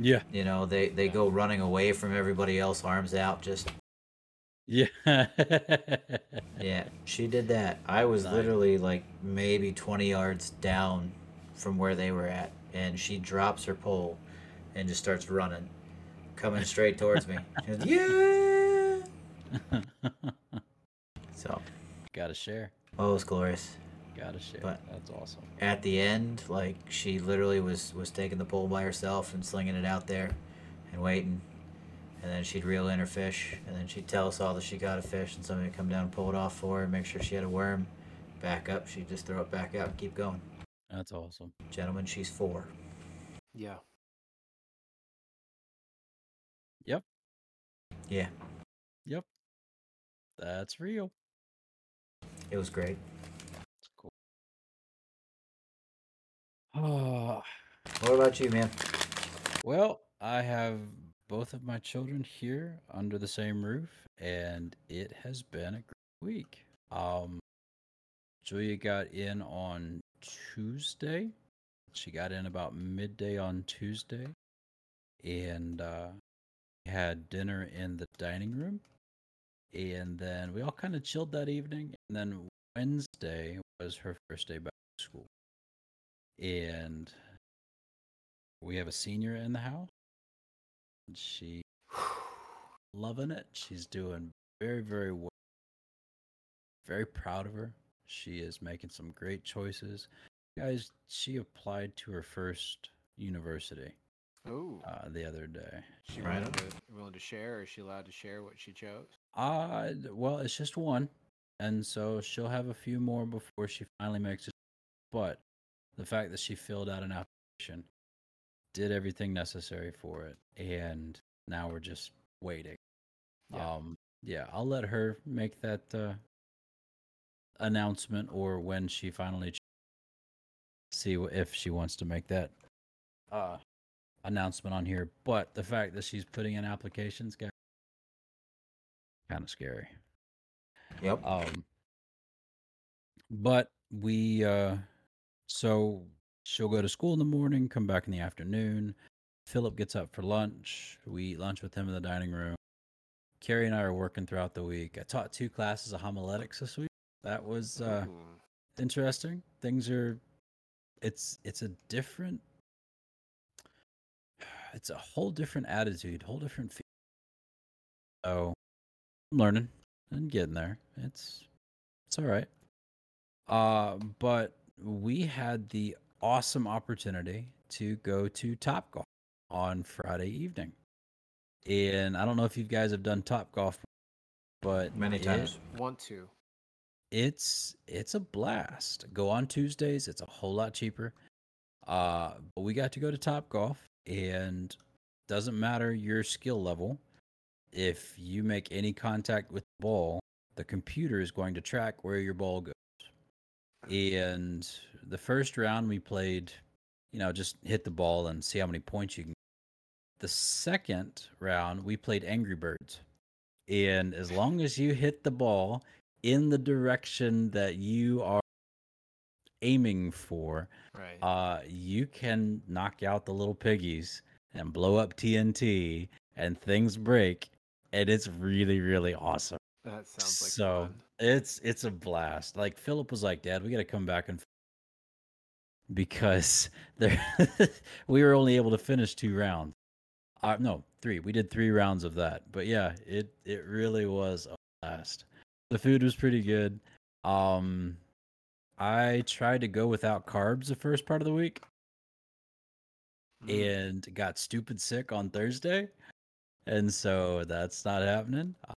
Yeah. You know, they they go running away from everybody else, arms out. Just Yeah. yeah, she did that. I was Nice. literally like maybe twenty yards down from where they were at, and she drops her pole, and just starts running, coming straight towards me. Goes, yeah. So, Gotta share. oh, it was glorious. Gotta share. But- That's awesome. At the end, like she literally was was taking the pole by herself and slinging it out there, and waiting, and then she'd reel in her fish, and then she'd tell us all that she got a fish, and somebody would come down and pull it off for her, make sure she had a worm. Back up, she'd just throw it back out and keep going. That's awesome. Gentlemen, she's four. Yeah. Yeah, Yep. That's real. it was great. It's cool. Oh, What about you, man? well, I have both of my children here under the same roof, and it has been a great week. Um, Julia got in on Tuesday. She got in about midday on Tuesday, and uh, had dinner in the dining room, and then we all kind of chilled that evening. And then Wednesday was her first day back to school, and we have a senior in the house. and She loving it. She's doing very, very well. Very proud of her. She is making some great choices. Guys, she applied to her first university Oh. uh, the other day. she right willing to, willing to share? Or is she allowed to share what she chose? Uh, well, it's just one, and so she'll have a few more before she finally makes it. But the fact that she filled out an application, did everything necessary for it, and Now we're just waiting. Yeah. Um, yeah, I'll let her make that uh, announcement or when she finally see if she wants to make that uh, announcement on here. But the fact that she's putting in applications, got kind of scary. Yep. Um, but we, uh, so she'll go to school in the morning, come back in the afternoon. Philip gets up for lunch. We eat lunch with him in the dining room. Carrie and I are working throughout the week. I taught two classes of homiletics this week. That was uh, interesting. Things are, it's it's a different, it's a whole different attitude, whole different. Feel. So, I'm learning and getting there. It's it's all right. Uh, but we had the awesome opportunity to go to Top Golf on Friday evening, and I don't know if you guys have done Top Golf, but Many it- times. Want to. it's it's a blast. Go on Tuesdays. It's a whole lot cheaper. Uh, but we got to go to Top Golf, and doesn't matter your skill level. If you make any contact with the ball, the computer is going to track where your ball goes. And the first round we played, you know, just hit the ball and see how many points you can. Get. The second round we played Angry Birds, and as long as you hit the ball in the direction that you are aiming for, Right. uh, you can knock out the little piggies and blow up TNT, and things break, and it's really really awesome. that sounds like so fun. it's it's a blast. Like Philip was like, "Dad, we got to come back and." Because there, we were only able to finish two rounds. Uh, no, three. We did three rounds of that. But yeah, it it really was a blast. The food was pretty good. Um, I tried to go without carbs the first part of the week Mm. and got stupid sick on Thursday. And so that's not happening. Uh,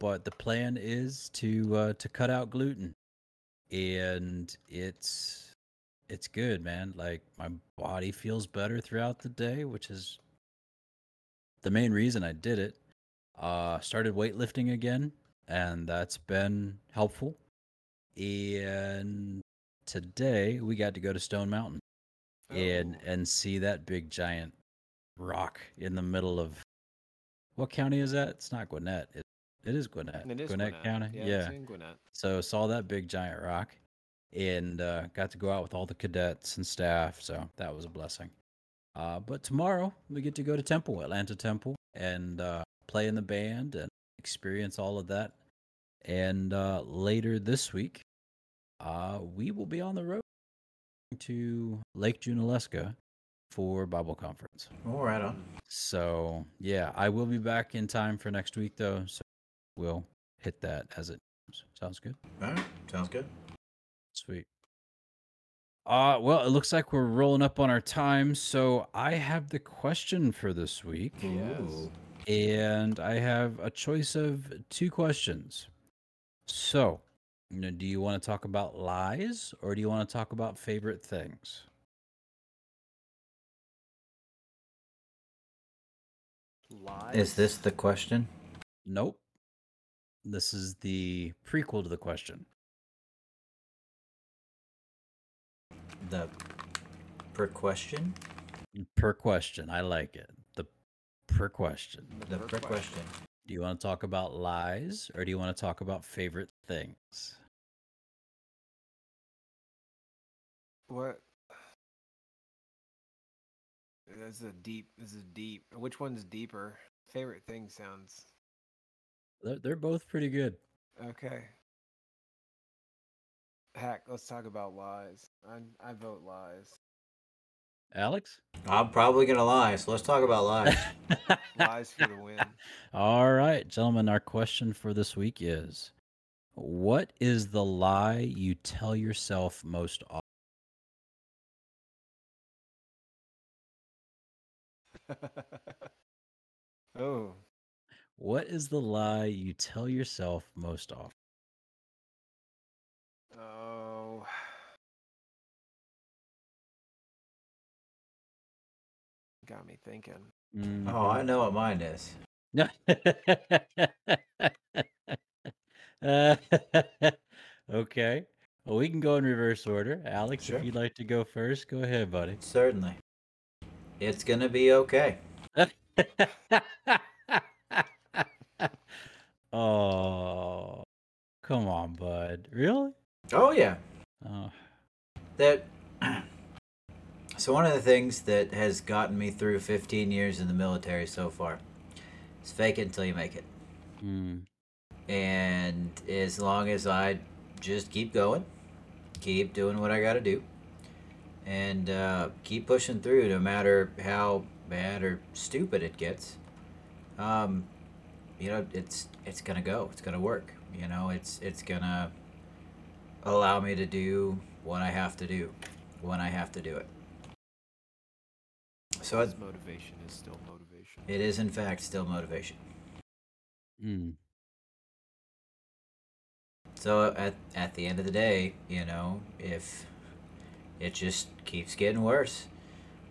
But the plan is to uh, to cut out gluten. And it's it's good, man. Like my body feels better throughout the day, which is the main reason I did it. Uh started weightlifting again, and that's been helpful. And today we got to go to Stone Mountain and Oh. and see that big giant rock in the middle of what county is that? It's not Gwinnett. It, it is Gwinnett. It is Gwinnett, Gwinnett. County. Yeah. Yeah. Gwinnett. So saw that big giant rock, and uh, got to go out with all the cadets and staff. So that was a blessing. Uh, but tomorrow we get to go to Temple, Atlanta Temple, and uh, play in the band and experience all of that. And uh, later this week, uh, we will be on the road to Lake Junaluska for Bible conference. All right on. So yeah, I will be back in time for next week though. So we'll hit that as it comes. Sounds good. All right. Sounds good. Sweet. Uh well, it looks like we're rolling up on our time, so I have the question for this week. Yes. And I have a choice of two questions. So, do you want to talk about lies or do you want to talk about favorite things? Lies. Is this the question? Nope. This is the prequel to the question. The per question? Per question. I like it. The per question. The per question. Do you want to talk about lies or do you want to talk about favorite things? What? This is a deep. This is deep. Which one's deeper? Favorite thing sounds They're, they're both pretty good. okay. Heck, let's talk about lies. I I vote lies. Alex? I'm probably gonna lie, so let's talk about lies. Lies for the win. All right, gentlemen, our question for this week is What is the lie you tell yourself most often? oh, What is the lie you tell yourself most often? oh. Got me thinking. Oh, I know what mine is. Uh, okay. Well, we can go in reverse order. Alex, Sure. if you'd like to go first, go ahead, buddy. Certainly. It's gonna be okay. oh, come on, bud. Really? Oh yeah. Oh, That. So one of the things that has gotten me through 15 years in the military so far is fake it until you make it. mm, And as long as I just keep going, keep doing what I got to do, and uh, keep pushing through, no matter how bad or stupid it gets, um, you know, it's it's gonna go. It's gonna work. You know, it's it's gonna allow me to do what I have to do when I have to do it. So it, His motivation is still motivation. it is, in fact, still motivation. mm, So at at the end of the day, you know, if it just keeps getting worse,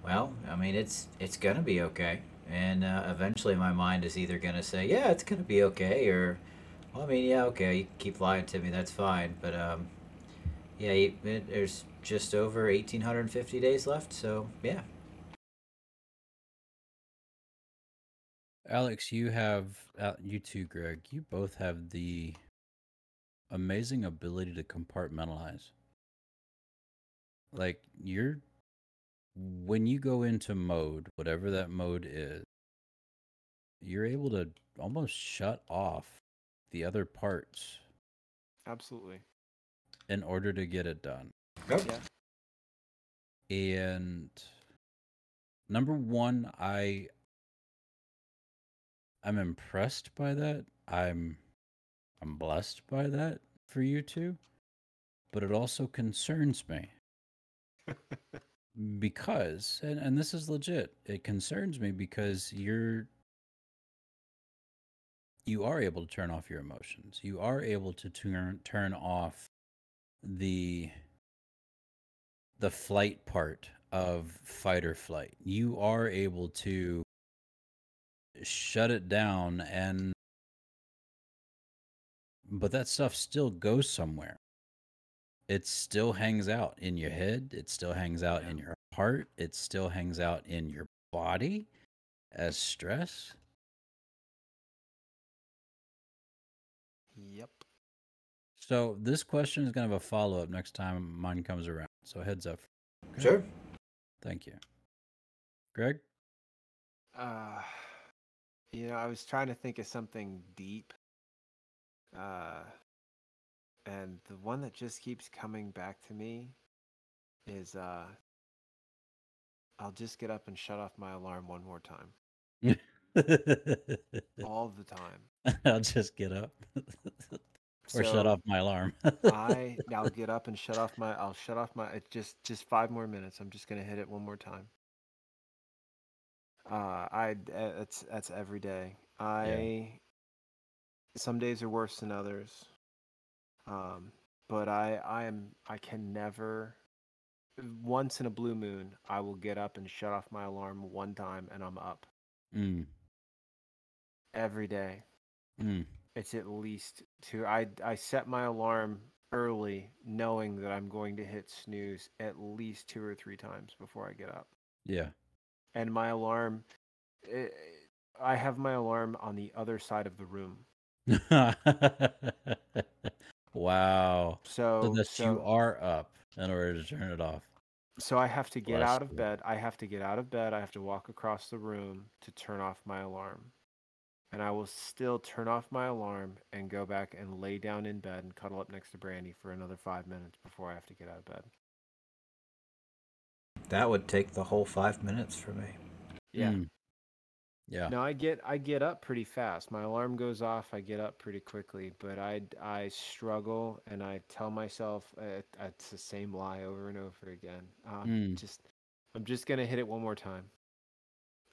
well, I mean, it's it's gonna be okay, and uh, eventually my mind is either gonna say, yeah, it's gonna be okay, or, well, I mean, yeah, okay, you keep lying to me, that's fine, but um, yeah, you, it, there's just over eighteen hundred and fifty days left, so yeah, Alex, you have uh, you too, Greg. You both have the amazing ability to compartmentalize. Like you're when you go into mode, whatever that mode is, you're able to almost shut off the other parts Absolutely. in order to get it done. Yeah. And number one, I I'm impressed by that. I'm I'm blessed by that for you two. But it also concerns me because and, and this is legit. It concerns me because you're you are able to turn off your emotions. You are able to turn turn off the the flight part of fight or flight. You are able to shut it down and but that stuff still goes somewhere. It still hangs out in your head, it still hangs out in your heart, it still hangs out in your body as stress. Yep. So this question is going to have a follow up next time mine comes around. So heads up. Okay? sure. Thank you. Greg? Uh, you know, I was trying to think of something deep. Uh, and the one that just keeps coming back to me is uh, I'll just get up and shut off my alarm one more time, all the time. I'll just get up or shut off my alarm. I I'll get up and shut off my I'll shut off my it's just just five more minutes. I'm just gonna hit it one more time. Uh, I uh, that's that's every day. I some days are worse than others. Um, but I I am I can never. Once in a blue moon, I will get up and shut off my alarm one time, and I'm up mm, every day. mm, It's at least two. I I set my alarm early, knowing that I'm going to hit snooze at least two or three times before I get up. yeah. And my alarm, eh, I have my alarm on the other side of the room. wow. So So that so, you are up in order to turn it off. so I have to get Bless out of you. bed. I have to get out of bed. I have to walk across the room to turn off my alarm. And I will still turn off my alarm and go back and lay down in bed and cuddle up next to Brandy for another five minutes before I have to get out of bed. That would take the whole five minutes for me. Yeah. Mm. Yeah. No, I get I get up pretty fast. My alarm goes off. I get up pretty quickly, but I I struggle and I tell myself uh, it's the same lie over and over again. Um, Mm. Just I'm just gonna hit it one more time,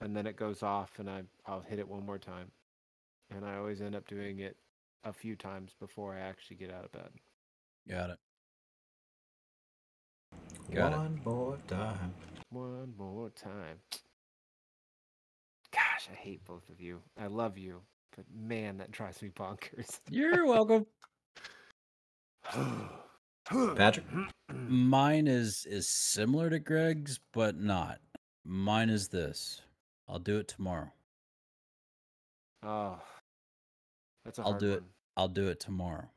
and then it goes off, and I I'll hit it one more time, and I always end up doing it a few times before I actually get out of bed. Got it. Got it. One more time. One more time. Gosh, I hate both of you. I love you, but man, that drives me bonkers. You're welcome. Patrick? Mine is is similar to Greg's, but not. Mine is this. I'll do it tomorrow. Oh, that's a I'll hard do it. I'll do it tomorrow.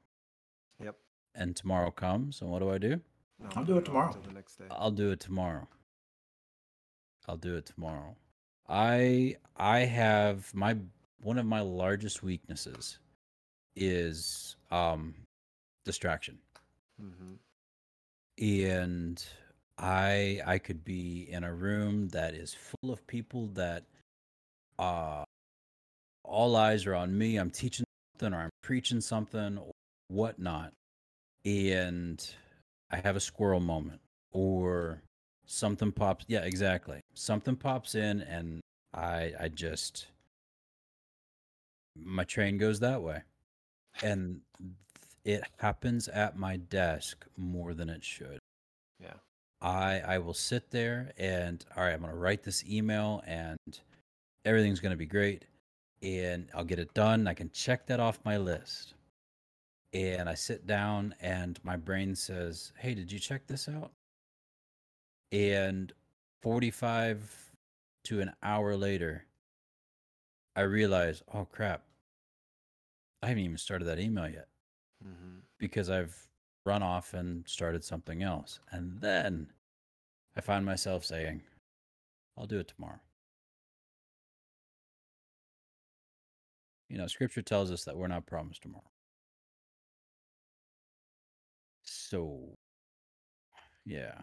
Yep. And tomorrow comes, and what do I do? No, I'll do it tomorrow. The next day. I'll do it tomorrow. I'll do it tomorrow. I I have my one of my largest weaknesses is um distraction. hmm and i i could be in a room that is full of people that uh all eyes are on me i'm teaching something or i'm preaching something or whatnot and i have a squirrel moment or something pops yeah exactly something pops in and i i just my train goes that way and it happens at my desk more than it should Yeah. I I will sit there and all right, I'm gonna write this email and everything's gonna be great, and I'll get it done. I can check that off my list. And I sit down and my brain says, "Hey, did you check this out?" And 45 to an hour later, I realize, "Oh crap. I haven't even started that email yet." hmm because I've run off and started something else. And then I find myself saying, I'll do it tomorrow. You know, scripture tells us that we're not promised tomorrow. So, yeah.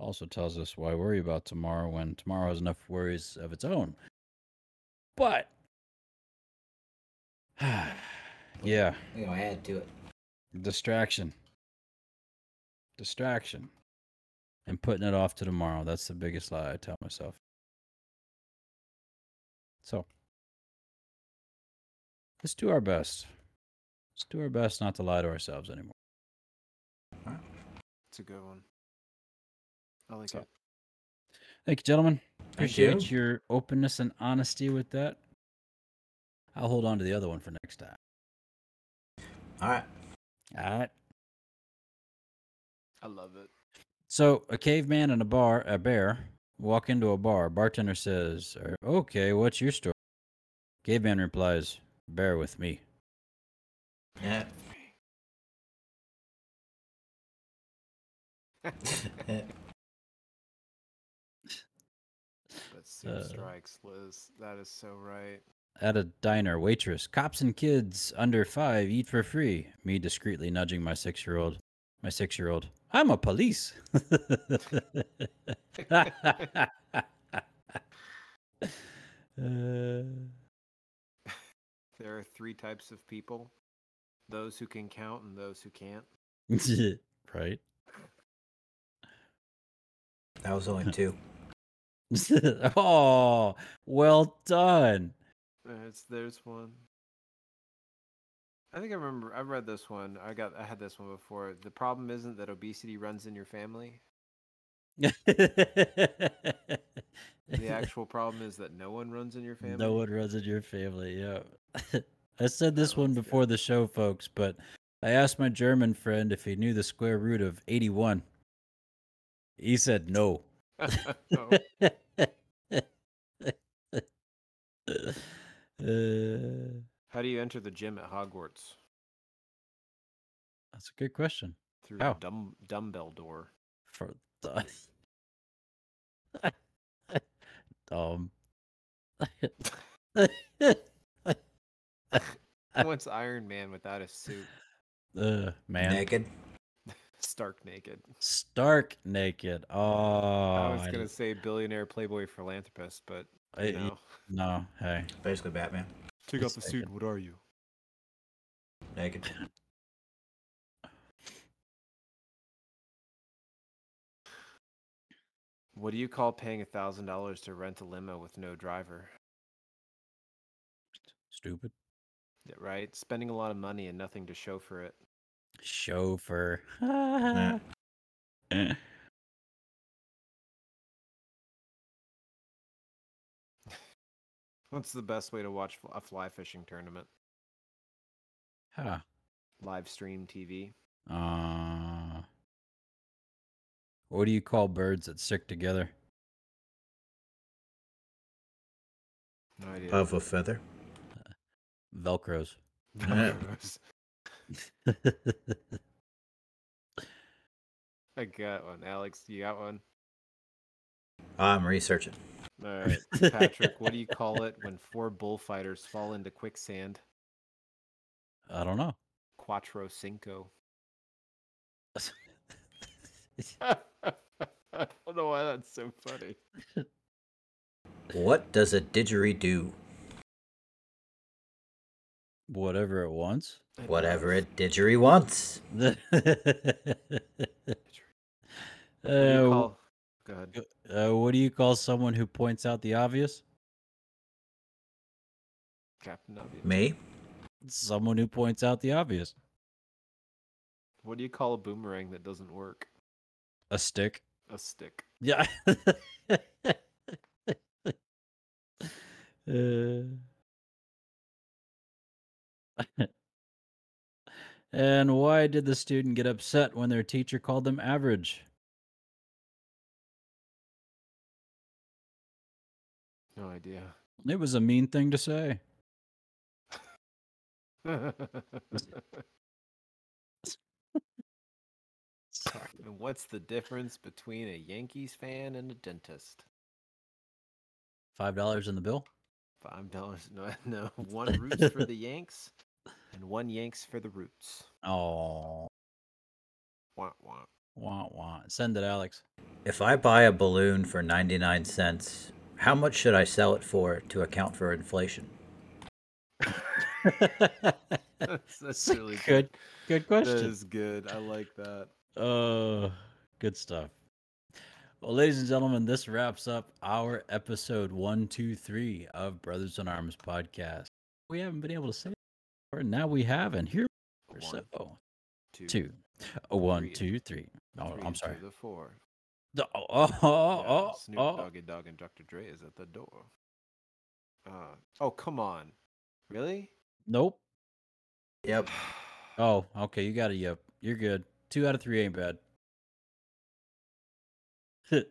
Also tells us why worry about tomorrow when tomorrow has enough worries of its own. But, yeah. You know, add to it. Distraction. Distraction. And putting it off to tomorrow. That's the biggest lie I tell myself. So, let's do our best. Let's do our best not to lie to ourselves anymore. It's a good one. I like So- it. Thank you, gentlemen. Thank Appreciate you. your openness and honesty with that. I'll hold on to the other one for next time. All right. All right. I love it. So a caveman and a bar, a bear, walk into a bar. Bartender says, "Er, "Okay, what's your story?" Caveman replies, "Bear with me." Yeah. But Uh, strikes, Liz. That is so right. At a diner, waitress, cops and kids under five eat for free. Me discreetly nudging my six-year-old. My six-year-old. I'm a police. Uh, There are three types of people those who can count and those who can't. right. That was only two. oh, well done. It's, there's one. I think I remember. I read this one. I got. I had this one before. The problem isn't that obesity runs in your family. The actual problem is that no one runs in your family. No one runs in your family. Yeah. I said this one one's good. before the show, folks, but I asked my German friend if he knew the square root of 81. He said no. No. Uh, How do you enter the gym at Hogwarts? that's a good question. Through How? the dumb dumbbell door. For the um What's Iron Man without a suit? uh, man. Naked. Stark naked. Stark naked. Oh, I was I gonna d- say billionaire playboy philanthropist, but I- you know, no. Hey, Basically Batman. take off the suit, What are you? Naked. What do you call paying a thousand dollars to rent a limo with no driver? stupid Yeah, right? Spending a lot of money and nothing to show for it. Chauffeur. Yeah. What's the best way to watch a fly fishing tournament? Huh. Live stream TV. Uh, what do you call birds that stick together? No idea. Of a feather. Velcros. Velcros. I got one. Alex, you got one? I'm researching. All right. Patrick, what do you call it when four bullfighters fall into quicksand? I don't know. Quattro cinco. I don't know why that's so funny. What does a didgeridoo? Whatever it wants. Whatever it didgeridoo wants. uh, What do you call- Go ahead. uh, what do you call someone who points out the obvious? Captain Obvious. Me? Someone who points out the obvious. What do you call a boomerang that doesn't work? A stick. A stick. Yeah. Uh, and why did the student get upset when their teacher called them average? No idea. It was a mean thing to say. Sorry. and what's the difference between a Yankees fan and a dentist? Five dollars in the bill. Five dollars. No, no. One roots for the Yanks, and one Yanks for the roots. Oh, Wah, wah. wah wah. Send it, Alex. If I buy a balloon for 99 cents, how much should I sell it for to account for inflation? That's, that's really good. Good That question. is good. I like that. Uh, good stuff. Well, ladies and gentlemen, this wraps up our episode one, two, three of Brothers in Arms podcast. We haven't been able to say it before, and now we have, and here we're One, so two, two, a one, three, two, three. Oh, three I'm sorry. The four. The- Oh, oh, oh, Yeah, oh, Snoop oh. Doggy Dogg and Dr. Dre is at the door. Uh, oh, come on. Really? Nope. Yep. Oh, okay. You got a yep. You're good. Two out of three ain't bad.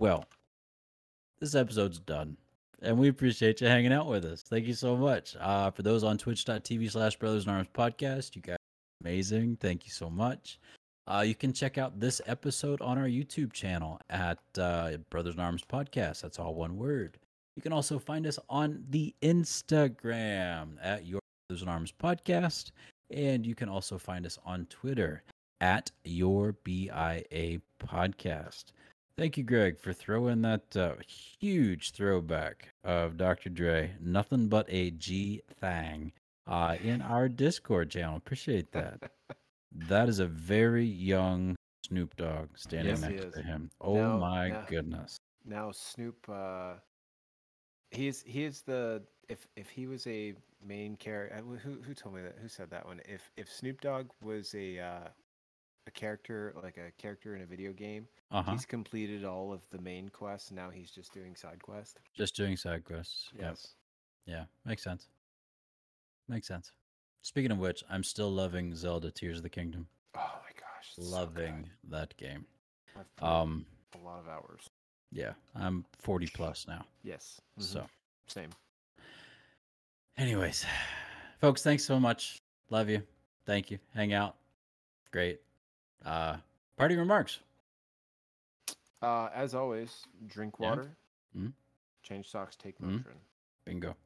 well, this episode's done. And we appreciate you hanging out with us. Thank you so much. Uh, for those on twitch.tv slash brothers in arms podcast, you guys amazing. Thank you so much. Uh, you can check out this episode on our YouTube channel at uh, Brothers in Arms Podcast. That's all one word. You can also find us on the Instagram at Your Brothers in Arms Podcast. And you can also find us on Twitter at Your BIA Podcast. Thank you, Greg, for throwing that uh, huge throwback of Dr. Dre, nothing but a G thang, uh, in our Discord channel. Appreciate that. That is a very young Snoop Dogg standing Yes, next to him. Oh Now- my now- goodness. now Snoop uh he's he is the if if he was a main character who who told me that who said that one if if Snoop Dogg was a uh a character like a character in a video game Uh huh. he's completed all of the main quests now he's just doing side quests. Just doing side quests. Yep. yes Yeah, makes sense. Makes sense. Speaking of which, I'm still loving Zelda Tears of the Kingdom. oh my gosh it's so loving that game. Um, a lot of hours yeah, I'm 40 plus now. yes mhm, So, same anyways, folks, thanks so much. Love you. Thank you. Hang out. Great. Uh, party remarks. uh as always drink Yeah. water Mhm. change socks take Mhm. Motrin Bingo.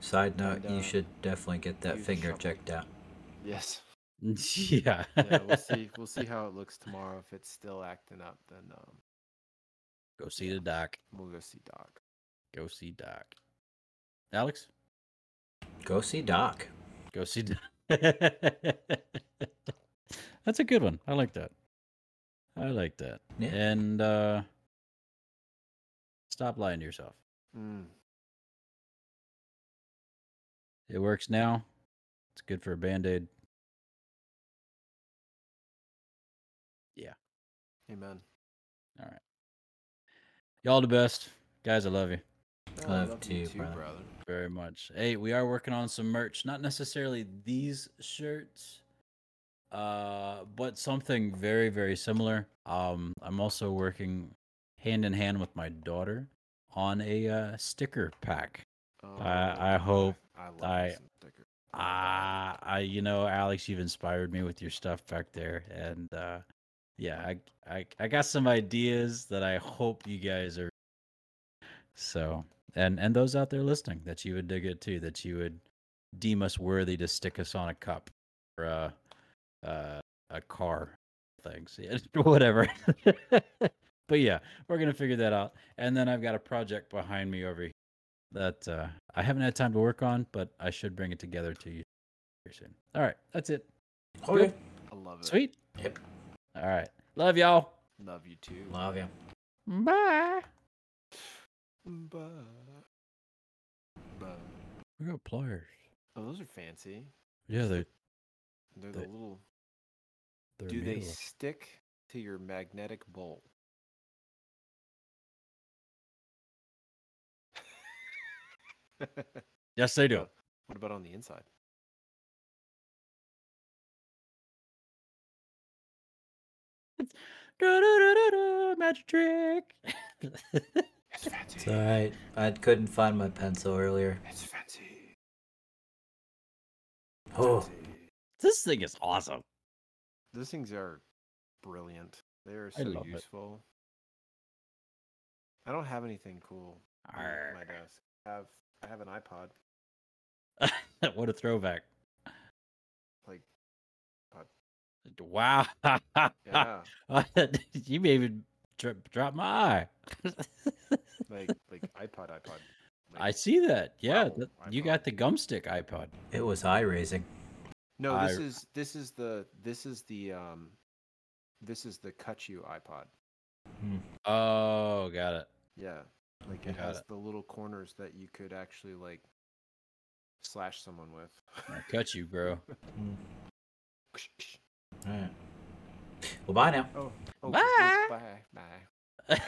Side note, And, you uh, should definitely get that finger shovel. checked out. yes yeah. yeah, we'll see. We'll see how it looks tomorrow. If it's still acting up, then um, Go see the doc. we'll go see Doc. Go see doc. Alex, Go see Doc. go see doc. That's a good one. I like that. I like that. Yeah. And uh stop lying to yourself. Mm. It works now. It's good for a band-aid. Yeah. Amen. All right. Y'all the best. Guys, I love you. I love you too, brother. very much. Hey, we are working on some merch. Not necessarily these shirts, uh, but something very, very similar. Um, I'm also working hand in hand with my daughter on a uh, sticker pack. I Oh, hope I I- me some stickers. Ah, I, you know, Alex, you've inspired me with your stuff back there, and uh, yeah, I, I, I got some ideas that I hope you guys are. So, and and those out there listening, that you would dig it too, that you would deem us worthy to stick us on a cup or a, uh, a car, things, yeah, whatever. but yeah, we're gonna figure that out, and then I've got a project behind me over here that uh, I haven't had time to work on, but I should bring it together to you very soon. All right, that's it. Okay. I love it. Sweet. Yep. All right. Love y'all. Love you too. Love you. Bye. Bye. but, We got pliers. oh, those are fancy. Yeah, they They're the They- little. they're Do they stick to your magnetic bowl? Yes, they do. What about on the inside? Magic trick. It's fancy. It's alright. I couldn't find my pencil earlier. It's fancy. Oh, fancy. This thing is awesome. Those things are brilliant. They are so love it. useful. I don't have anything cool on my desk. I have I have an iPod. what a throwback. Like iPod. Wow. yeah, you may even dro- drop my eye. like like iPod iPod. Like, I see that. Yeah, Wow, that- you got the gumstick iPod. it was eye raising. No, this I- is this is the this is the um this is the cut you iPod. Oh, got it. Yeah. Like it Got has it. the little corners that you could actually like slash someone with. I cut you, bro. Alright. Well, bye now. Oh, oh Bye. Bye. Bye. Bye.